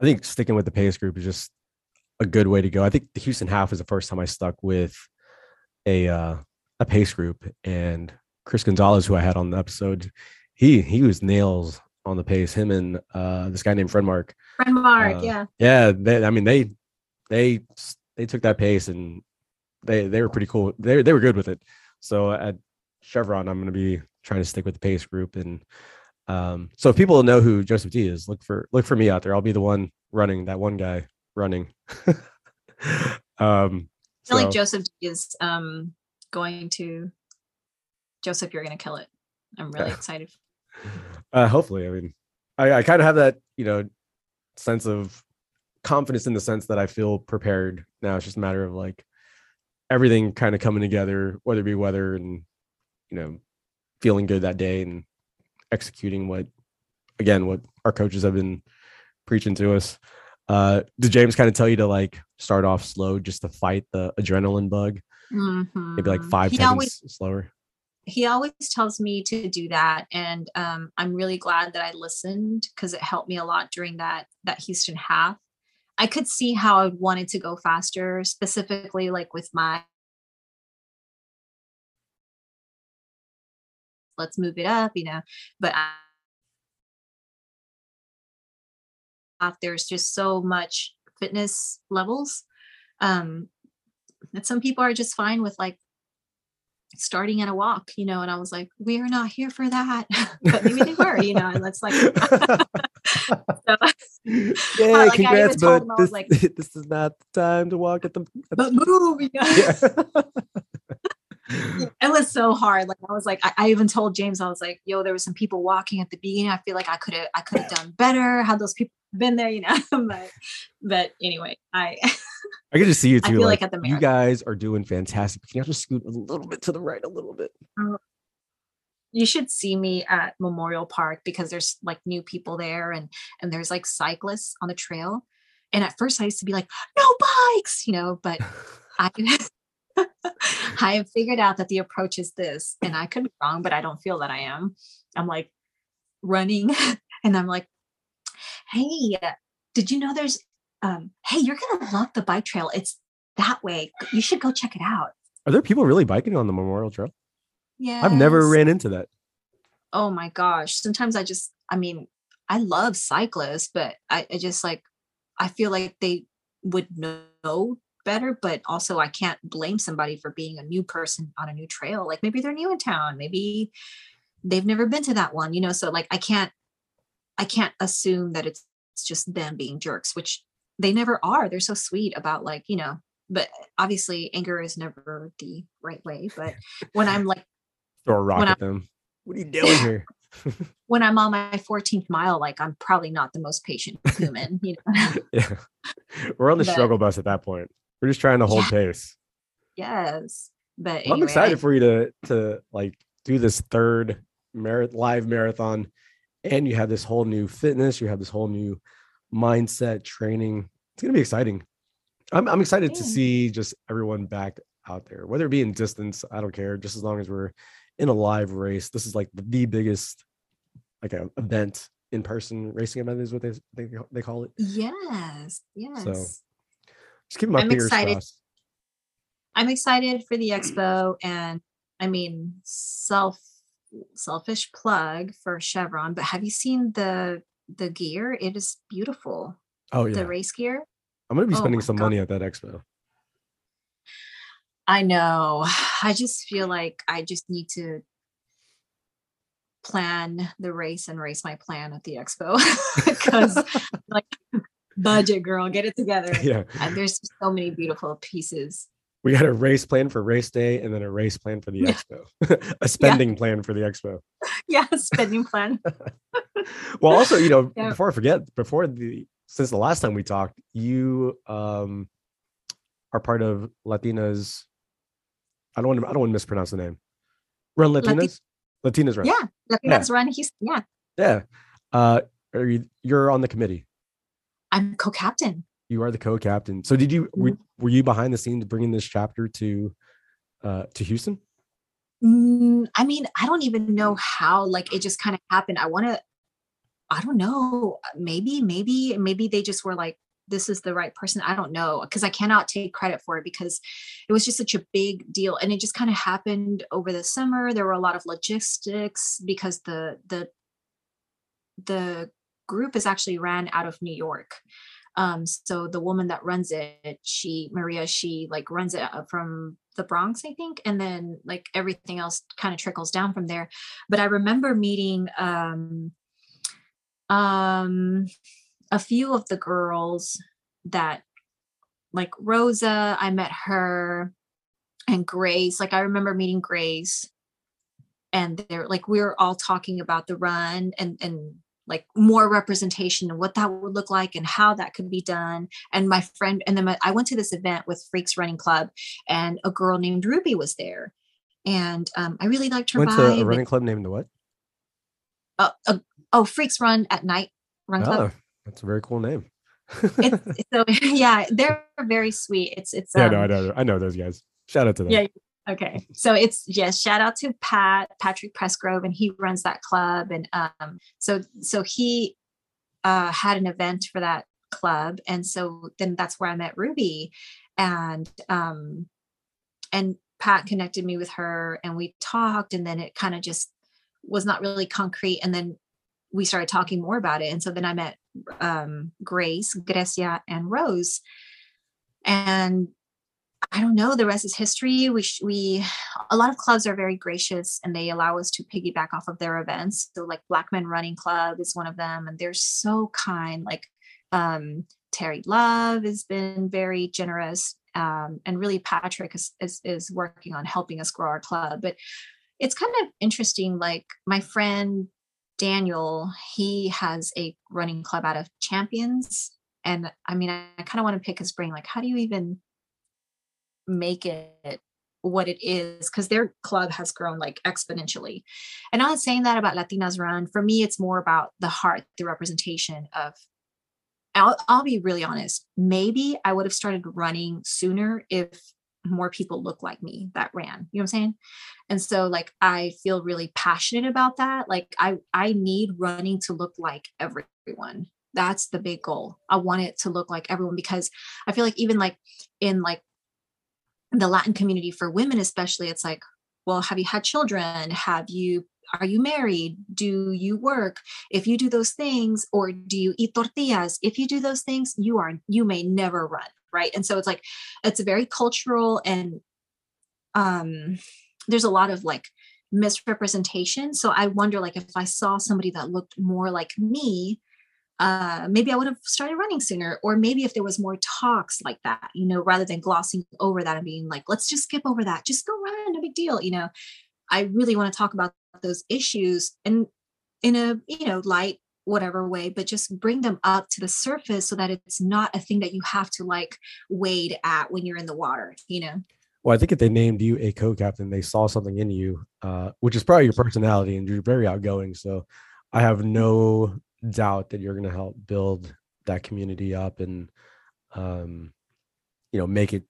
I think sticking with the pace group is just a good way to go. I think the Houston half was the first time I stuck with a uh, a pace group, and Chris Gonzalez, who I had on the episode, he he was nails on the pace. Him and uh, this guy named Fred Mark. Friend Mark, Uh, yeah. Yeah, they, I mean they they they took that pace and they they were pretty cool. They they were good with it. So at Chevron, I'm going to be trying to stick with the pace group and. Um, so if people know who Joseph D is, look for look for me out there. I'll be the one running that one guy running. um, I feel like so- Joseph is um going to Joseph, you're gonna kill it. I'm really excited. uh, hopefully, I mean, I, I kind of have that, you know, sense of confidence in the sense that I feel prepared now. It's just a matter of like everything kind of coming together, whether it be weather and, you know, feeling good that day and executing what, again, what our coaches have been preaching to us. Uh, did James kind of tell you to like start off slow just to fight the adrenaline bug? Maybe like Mhm. five He seconds always slower. he always tells me to do that and um, i'm really glad that i listened because it helped me a lot during that that houston half i could see how i wanted to go faster specifically like with my let's move it up you know but I, there's just so much fitness levels um that some people are just fine with like starting at a walk, you know, and I was like, we are not here for that. but maybe they were, you know, and that's like so, yeah, like, congrats, but this, like- this is not the time to walk at the. At but move, you know. yeah. It was so hard. Like I was like, I, I even told James, I was like, yo, there were some people walking at the beginning. I feel like I could have I could have done better had those people been there, you know. but but anyway, I I can just see you I too. feel Like, like at the you guys are doing fantastic. Can you just scoot a little bit to the right, a little bit? Oh. you should see me at Memorial Park because there's like new people there and and there's like cyclists on the trail and at first I used to be like, no bikes, you know, but I I have figured out that the approach is this, and I could be wrong, but I don't feel that I am. I'm like running, and I'm like, hey, did you know there's um, hey, you're gonna love the bike trail. It's that way. You should go check it out. Are there people really biking on the Memorial Trail? Yeah. I've never ran into that. Oh my gosh. Sometimes I just, I mean, I love cyclists, but I, I just like, I feel like they would know better, but also I can't blame somebody for being a new person on a new trail. Like maybe they're new in town, maybe they've never been to that one, you know? So like, I can't, I can't assume that it's, it's just them being jerks, which they never are. They're so sweet about like, you know, but obviously anger is never the right way. But when I'm like throw a rock when at them. What are you doing here? when I'm on my 14th mile, like I'm probably not the most patient human, you know. yeah. We're on the But- struggle bus at that point. We're just trying to hold Yeah. pace. yes. But Well, I'm excited I- for you to to like do this third mar- live marathon, and you have this whole new fitness. You have this whole new mindset training. It's gonna be exciting. I'm I'm excited to see just everyone back out there, whether it be in distance. I don't care, just as long as we're in a live race. This is like the, biggest like a event in person racing event is what they they, they call it. yes, yes. Just keep my I'm fingers excited. crossed. I'm excited for the expo and I mean self selfish plug for Chevron, but have you seen the the gear? It is beautiful. Oh yeah, The race gear. I'm gonna be oh spending my some God. money at that expo. I know. I just feel like I just need to plan the race and race my plan at the expo because like budget girl, get it together. yeah, And there's so many beautiful pieces. we got a race plan for race day and then a race plan for the Yeah. expo a spending plan for the expo Yeah, spending plan. well also you know Yeah. before i forget before the since the last time we talked you um are part of latinas i don't want to i don't want to mispronounce the name run Lati- latinas latinas run Yeah, Latinas run. He's yeah. yeah uh are you you're on the committee I'm co-captain. you are the co-captain so did you were, Mm-hmm. were you behind the scenes bringing this chapter to uh to houston Mm, I mean, I don't even know how. Like, it just kind of happened. I want to. I don't know. Maybe, maybe, maybe they just were like, "This is the right person." I don't know because I cannot take credit for it because it was just such a big deal, and it just kind of happened over the summer. There were a lot of logistics because the the the group is actually ran out of New York. Um, so the woman that runs it, she Maria, she like runs it uh, from the Bronx, I think, and then like everything else kind of trickles down from there. But I remember meeting um um a few of the girls that like Rosa, I met her and Grace. Like I remember meeting Grace and they're like we were all talking about the run and and like more representation and what that would look like and how that could be done. And my friend, and then my, I went to this event with Freaks Running Club, and a girl named Ruby was there, and um, I really liked her went to a running club named what uh, uh, oh, Freaks Run at Night Run Club. oh that's a very cool name It's, so yeah, they're very sweet. It's it's yeah um, no i know i know those guys shout out to them Yeah. Okay. So it's yes, shout out to Pat, Patrick Pressgrove, and he runs that club. And um, so so he uh had an event for that club. And so then that's where I met Ruby. And um and Pat connected me with her and we talked, and then it kind of just was not really concrete. And then we started talking more about it. And so then I met um Grace, Grecia, and Rose. And I don't know. The rest is history. We sh- we a lot of clubs are very gracious and they allow us to piggyback off of their events. So like Black Men Running Club is one of them, and they're so kind. Like um, Terry Love has been very generous, um, and really Patrick is, is is working on helping us grow our club. But it's kind of interesting. Like my friend Daniel, he has a running club out of Champions, and I mean, I, I kind of want to pick his brain. Like, how do you even make it what it is because their club has grown like exponentially and i'm not saying that about latinas run for me it's more about the heart the representation of I'll, I'll be really honest. Maybe I would have started running sooner if more people look like me that ran. You know what I'm saying? And so like I feel really passionate about that. Like I I need running to look like everyone. That's the big goal. I want it to look like everyone because I feel like even like in like the Latin community for women especially it's like well have you had children? Have you are you married? Do you work? If you do those things, or do you eat tortillas? If you do those things, you are you may never run, right? And so it's like it's a very cultural and um there's a lot of like misrepresentation. So I wonder like if I saw somebody that looked more like me, uh, maybe I would have started running sooner, or maybe if there was more talks like that, you know, rather than glossing over that and being like, let's just skip over that, just go run, no big deal, you know. I really want to talk about those issues and in a you know light whatever way but just bring them up to the surface so that it's not a thing that you have to like wade at when you're in the water you know well i think if they named you a co-captain they saw something in you uh, which is probably your personality and you're very outgoing so i have no doubt that you're going to help build that community up and um, you know make it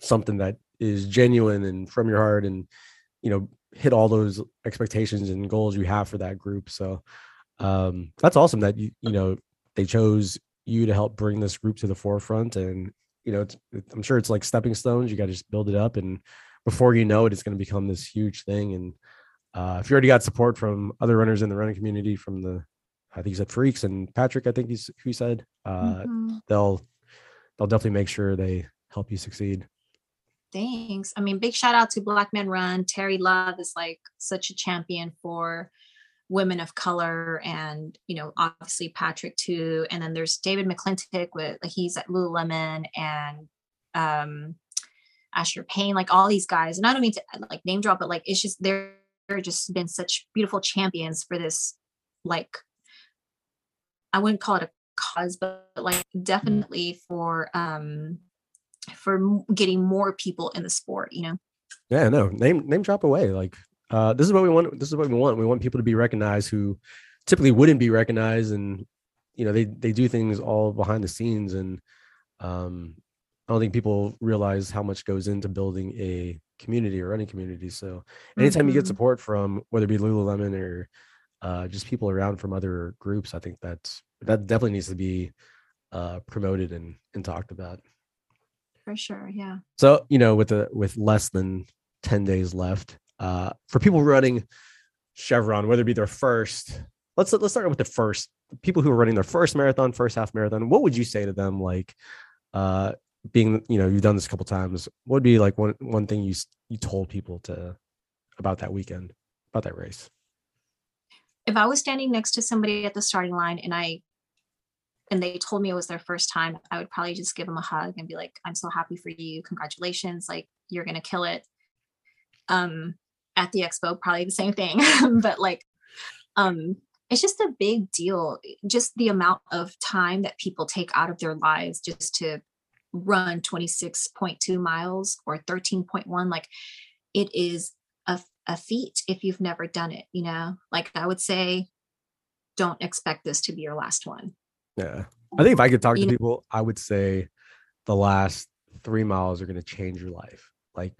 something that is genuine and from your heart and you know hit all those expectations and goals you have for that group. So um, that's awesome that you you know they chose you to help bring this group to the forefront and you know i'm sure it's like stepping stones you got to just build it up and before you know it it's going to become this huge thing and uh, if you already got support from other runners in the running community from the i think you said freaks and patrick i think he's who said uh, mm-hmm. they'll they'll definitely make sure they help you succeed Thanks. I mean, big shout out to Black Men Run. Terry Love is like such a champion for women of color and you know obviously patrick too and then there's david mcclintock with like he's at lululemon and um asher payne like all these guys and i don't mean to like name drop but like it's just they're, they're just been such beautiful champions for this like i wouldn't call it a cause but like definitely for um for getting more people in the sport you know yeah no name name drop away like uh this is what we want this is what we want we want people to be recognized who typically wouldn't be recognized and you know they they do things all behind the scenes and um i don't think people realize how much goes into building a community or running community so anytime mm-hmm. you get mm-hmm. support from whether it be lululemon or uh just people around from other groups i think that's that definitely needs to be uh promoted and and talked about for sure. Yeah. So, you know, with the with less than 10 days left, uh, for people running Chevron, whether it be their first, let's let's start with the first people who are running their first marathon, first half marathon. What would you say to them? Like, uh, being you know you've done this a couple times. What would be like one one thing you you told people to about that weekend, about that race? If I was standing next to somebody at the starting line and I and they told me it was their first time, I would probably just give them a hug and be like, I'm so happy for you. Congratulations. Like you're to kill it. Um, at the expo, probably the same thing, but like, um, it's just a big deal. Just the amount of time that people take out of their lives just to run 26.2 miles or 13.1. Like it is a, a feat if you've never done it, you know, like I would say, don't expect this to be your last one. Yeah. I think if I could talk to people, I would say the last three miles are going to change your life. Like,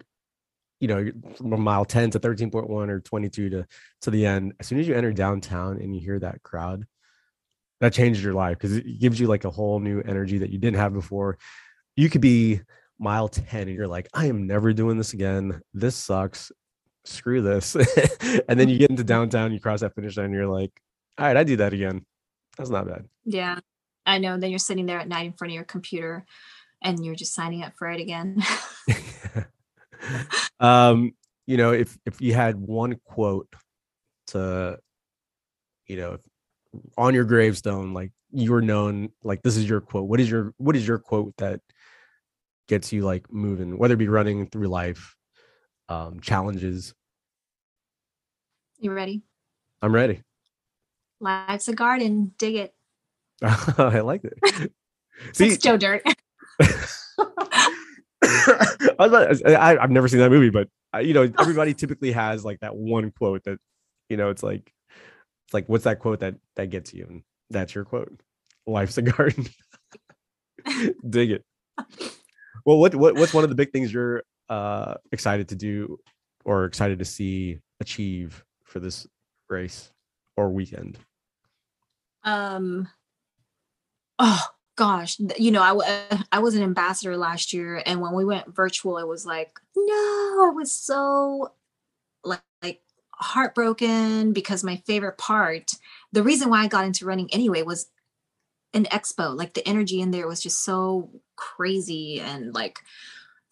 you know, from mile 10 to 13.1 or 22 to, to the end, as soon as you enter downtown and you hear that crowd, that changes your life because it gives you like a whole new energy that you didn't have before. You could be mile 10 and you're like, I am never doing this again. This sucks. Screw this. and then you get into downtown, you cross that finish line, and you're like, all right, I do that again. That's not bad. Yeah. I know. Then you're sitting there at night in front of your computer and you're just signing up for it again. um, you know, if if you had one quote to, you know, on your gravestone, like you're known, like this is your quote. What is your what is your quote that gets you like moving, whether it be running through life, um, challenges? You ready? I'm ready. Life's a garden. Dig it. I like it. See, it's Joe Dirt. I was about, I, have never seen that movie, but you know, everybody typically has like that one quote that, you know, it's like, it's like, what's that quote that that gets you? And that's your quote. life's a garden. Dig it. Well, what what what's one of the big things you're uh excited to do or excited to see achieve for this race or weekend? Um. Oh gosh, you know, I uh, I was an ambassador last year, and when we went virtual, it was like, no, I was so like, like heartbroken because my favorite part, the reason why I got into running anyway was an expo. Like the energy in there was just so crazy and like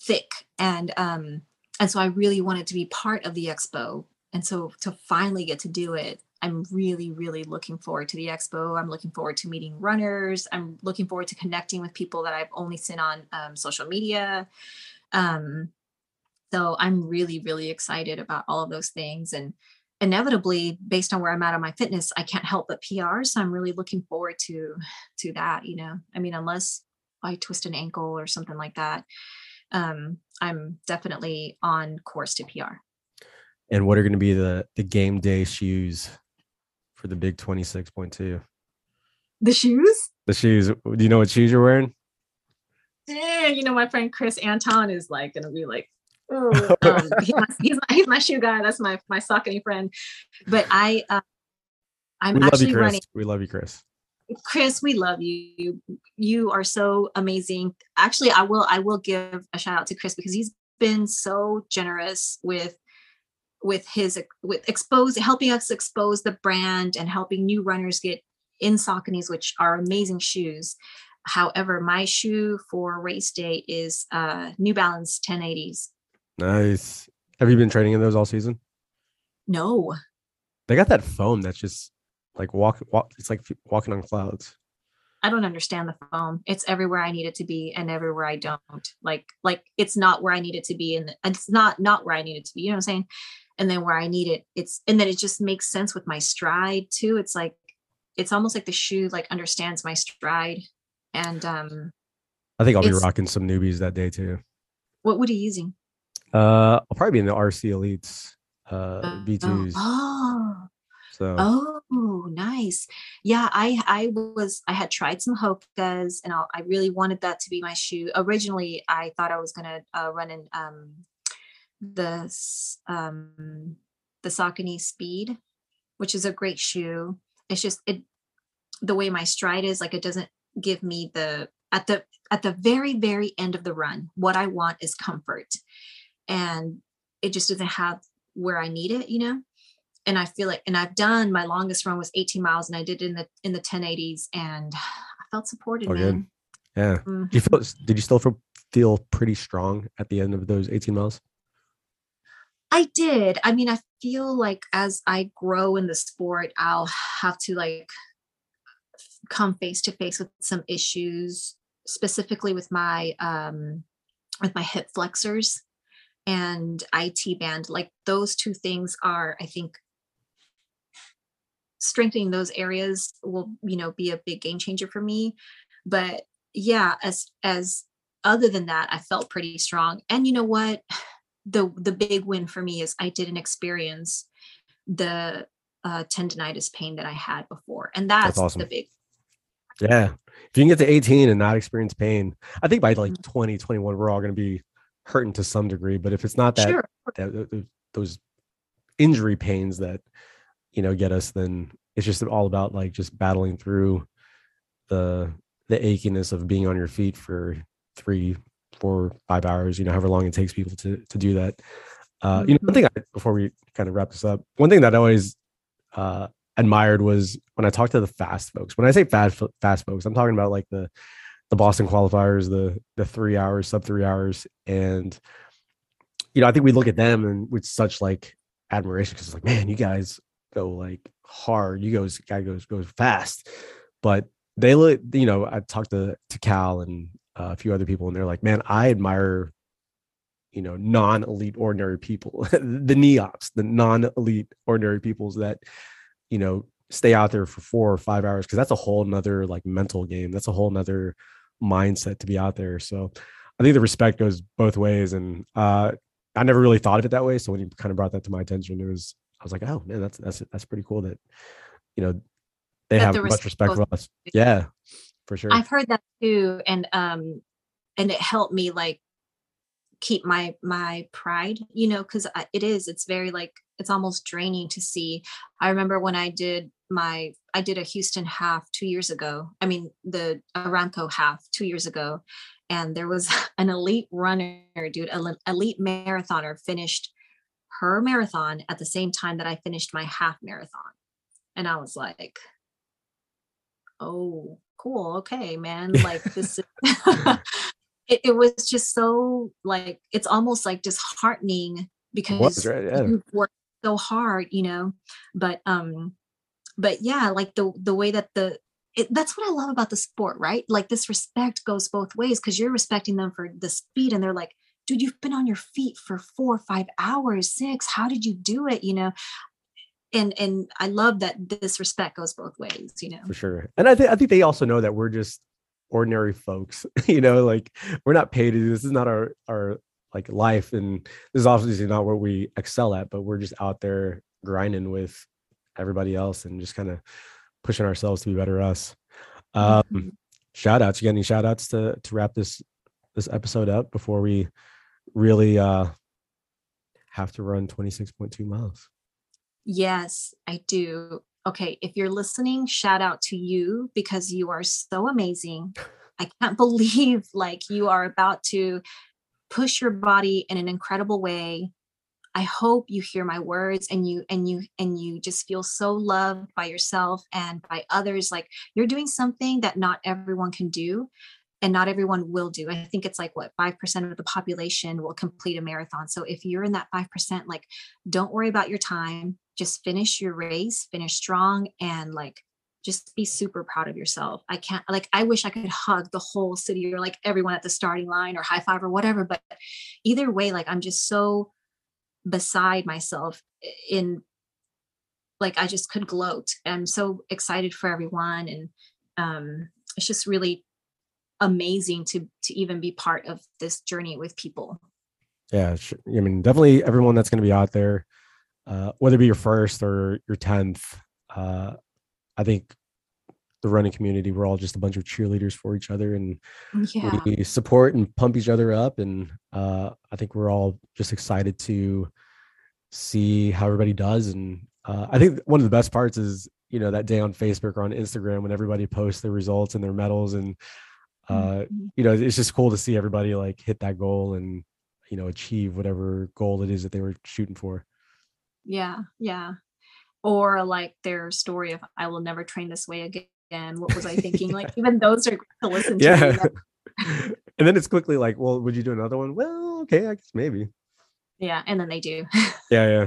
thick, and um, and so I really wanted to be part of the expo, and so to finally get to do it I'm really, really looking forward to the expo. I'm looking forward to meeting runners. I'm looking forward to connecting with people that I've only seen on um, social media. Um, so I'm really, really excited about all of those things. And inevitably, based on where I'm at on my fitness, I can't help but PR. So I'm really looking forward to to that. You know, I mean, unless I twist an ankle or something like that, um, I'm definitely on course to PR. And what are going to be the the game day shoes for the big 26.2? The shoes? The shoes. Do you know what shoes you're wearing? Yeah, you know, my friend Chris Anton is like gonna be like, oh, um, he's, my, he's, my, he's my shoe guy. That's my my Saucony friend. But I, uh, I'm we actually you, Chris. running. We love you, Chris. Chris, we love you. You are so amazing. Actually, I will I will give a shout out to Chris because he's been so generous with with his with expose helping us expose the brand and helping new runners get in Sauconys, which are amazing shoes. However, my shoe for race day is uh New Balance 1080s. Nice. Have you been training in those all season? No, They got that foam that's just like walk walk. It's like walking on clouds. I don't understand the foam. It's everywhere I need it to be and everywhere I don't. Like like it's not where I need it to be and it's not not where I need it to be. You know what I'm saying? And then where I need it, it's and then it just makes sense with my stride too. It's like it's almost like the shoe like understands my stride. And um I think I'll be rocking some newbies that day too. what what are you using? Uh, I'll probably be in the RC Elites, uh, Oh, B2s. Oh, So oh, nice. Yeah, I I was I had tried some Hokas and I, I really wanted that to be my shoe. Originally, I thought I was gonna uh, run in um the um the Saucony Speed, which is a great shoe. It's just it the way my stride is like it doesn't give me the at the at the very very end of the run what i want is comfort and it just doesn't have where i need it you know and i feel like and i've done my longest run was 18 miles and i did it in the in the 1080s and i felt supported Oh, good. yeah. Mhm. Do you feel? Did you still feel feel pretty strong at the end of those 18 miles? I did. I mean, I feel like as I grow in the sport, I'll have to like come face to face with some issues, specifically with my um with my hip flexors and IT band. Like those two things are, I think, strengthening those areas will, you know, be a big game changer for me. But yeah, as as other than that, I felt pretty strong. And you know what? the the big win for me is I didn't experience the uh, tendonitis pain that I had before, and that's, awesome. the big. Yeah. If you can get to 18 and not experience pain, I think by like Mhm. 20, 21, we're all going to be hurting to some degree. But if it's not that, Sure, that th- th- those injury pains that you know get us, then it's just all about like just battling through the the achiness of being on your feet for three, four, five hours. You know, however long it takes people to to do that. Uh, you know, one thing I, before we kind of wrap this up, one thing that I always uh, admired was when I talked to the fast folks. When I say fast fast folks, I'm talking about like the the Boston qualifiers, the the three hours, sub three hours, and you know, I think we look at them and with such like admiration because it's like, man, you guys go like hard. You guys guy goes goes fast, but they look. You know, I talked to to Cal and uh, a few other people, and they're like, man, I admire you know non-elite ordinary people the neops the non-elite ordinary peoples that you know stay out there for four or five hours because that's a whole nother like mental game that's a whole nother mindset to be out there so i think the respect goes both ways and uh i never really thought of it that way so when you kind of brought that to my attention it was i was like oh man that's that's that's pretty cool that you know they That have the much respect for us. Yeah, for sure. I've heard that too, and um, and it helped me like keep my my pride, you know, because it is. It's very like it's almost draining to see. I remember when I did my I did a Houston half two years ago. I mean the Aramco half two years ago, and there was an elite runner, dude, an elite marathoner finished her marathon at the same time that I finished my half marathon, and I was like, oh cool okay man like this is it, it was just so like it's almost like disheartening because was, right? Yeah. you worked so hard you know but um but yeah like the the way that the it, that's what i love about the sport right like this respect goes both ways because you're respecting them for the speed and they're like dude you've been on your feet for four or five hours six how did you do it you know and and i love that this respect goes both ways you know for sure. And I think I think they also know that we're just ordinary folks. you know, like we're not paid to do this. This is not our our like life, and this is obviously not what we excel at. But we're just out there grinding with everybody else and just kind of pushing ourselves to be better us. Um, Mhm. shout outs. You got any shout outs to to wrap this this episode up before we really uh have to run 26.2 miles? Yes, I do. Okay, if you're listening, shout out to you because you are so amazing. I can't believe like you are about to push your body in an incredible way. I hope you hear my words and you and you and you just feel so loved by yourself and by others like you're doing something that not everyone can do and not everyone will do. I think it's like what 5% of the population will complete a marathon. So if you're in that 5%, like don't worry about your time. Just finish your race, finish strong, and like just be super proud of yourself. I can't like I wish I could hug the whole city or like everyone at the starting line or high five or whatever. But either way, like I'm just so beside myself in like I just could gloat. I'm so excited for everyone. And um it's just really amazing to to even be part of this journey with people. Yeah, sh- I mean, definitely everyone that's going to be out there, uh, whether it be your first or your tenth. Uh, I think the running community, we're all just a bunch of cheerleaders for each other, and Yeah. we support and pump each other up. And uh, I think we're all just excited to see how everybody does. And uh, I think one of the best parts is you know that day on Facebook or on Instagram when everybody posts their results and their medals and uh, Mhm. you know it's just cool to see everybody like hit that goal and you know achieve whatever goal it is that they were shooting for Yeah, yeah. Or like their story of I will never train this way again. What was I thinking? Like even those are to listen to. yeah and then it's quickly like well would you do another one well okay i guess maybe Yeah, and then they do. yeah yeah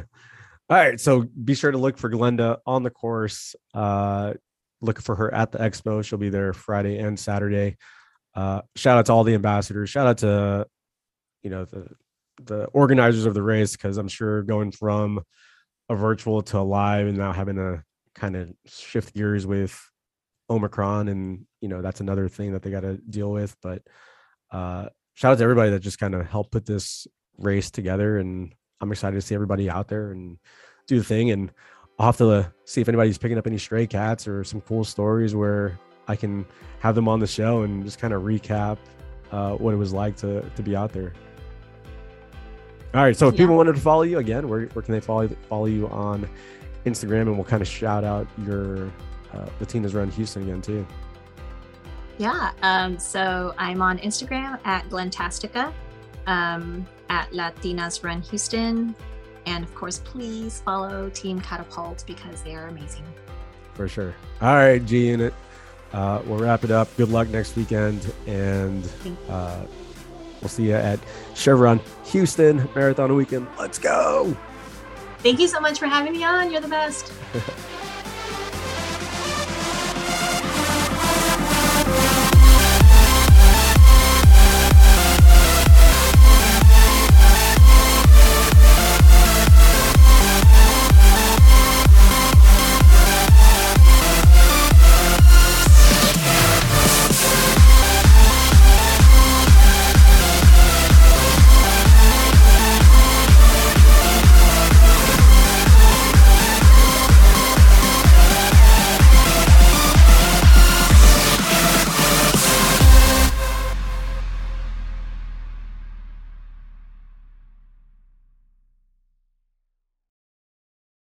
all right so be sure to look for glenda on the course uh look for her at the expo she'll be there friday and saturday uh shout out to all the ambassadors. Shout out to you know the the organizers of the race because i'm sure going from a virtual to a live and now having to kind of shift gears with omicron and you know that's another thing that they got to deal with. But uh shout out to everybody that just kind of helped put this race together and i'm excited to see everybody out there and do the thing. And i'll have to see if anybody's picking up any stray cats or some cool stories where i can have them on the show and just kind of recap uh, what it was like to to be out there all right so if Yeah. people wanted to follow you again where, where can they follow follow you on instagram and we'll kind of shout out your uh, latinas run houston again too Yeah. Um, so I'm on Instagram at Glentastica, um, at Latinas Run Houston. And of course, please follow Team Catapult because they are amazing. for sure. All right, G Unit. Uh, we'll wrap it up. Good luck next weekend, and uh, we'll see you at Chevron Houston Marathon Weekend. Let's go! Thank you so much for having me on. You're the best.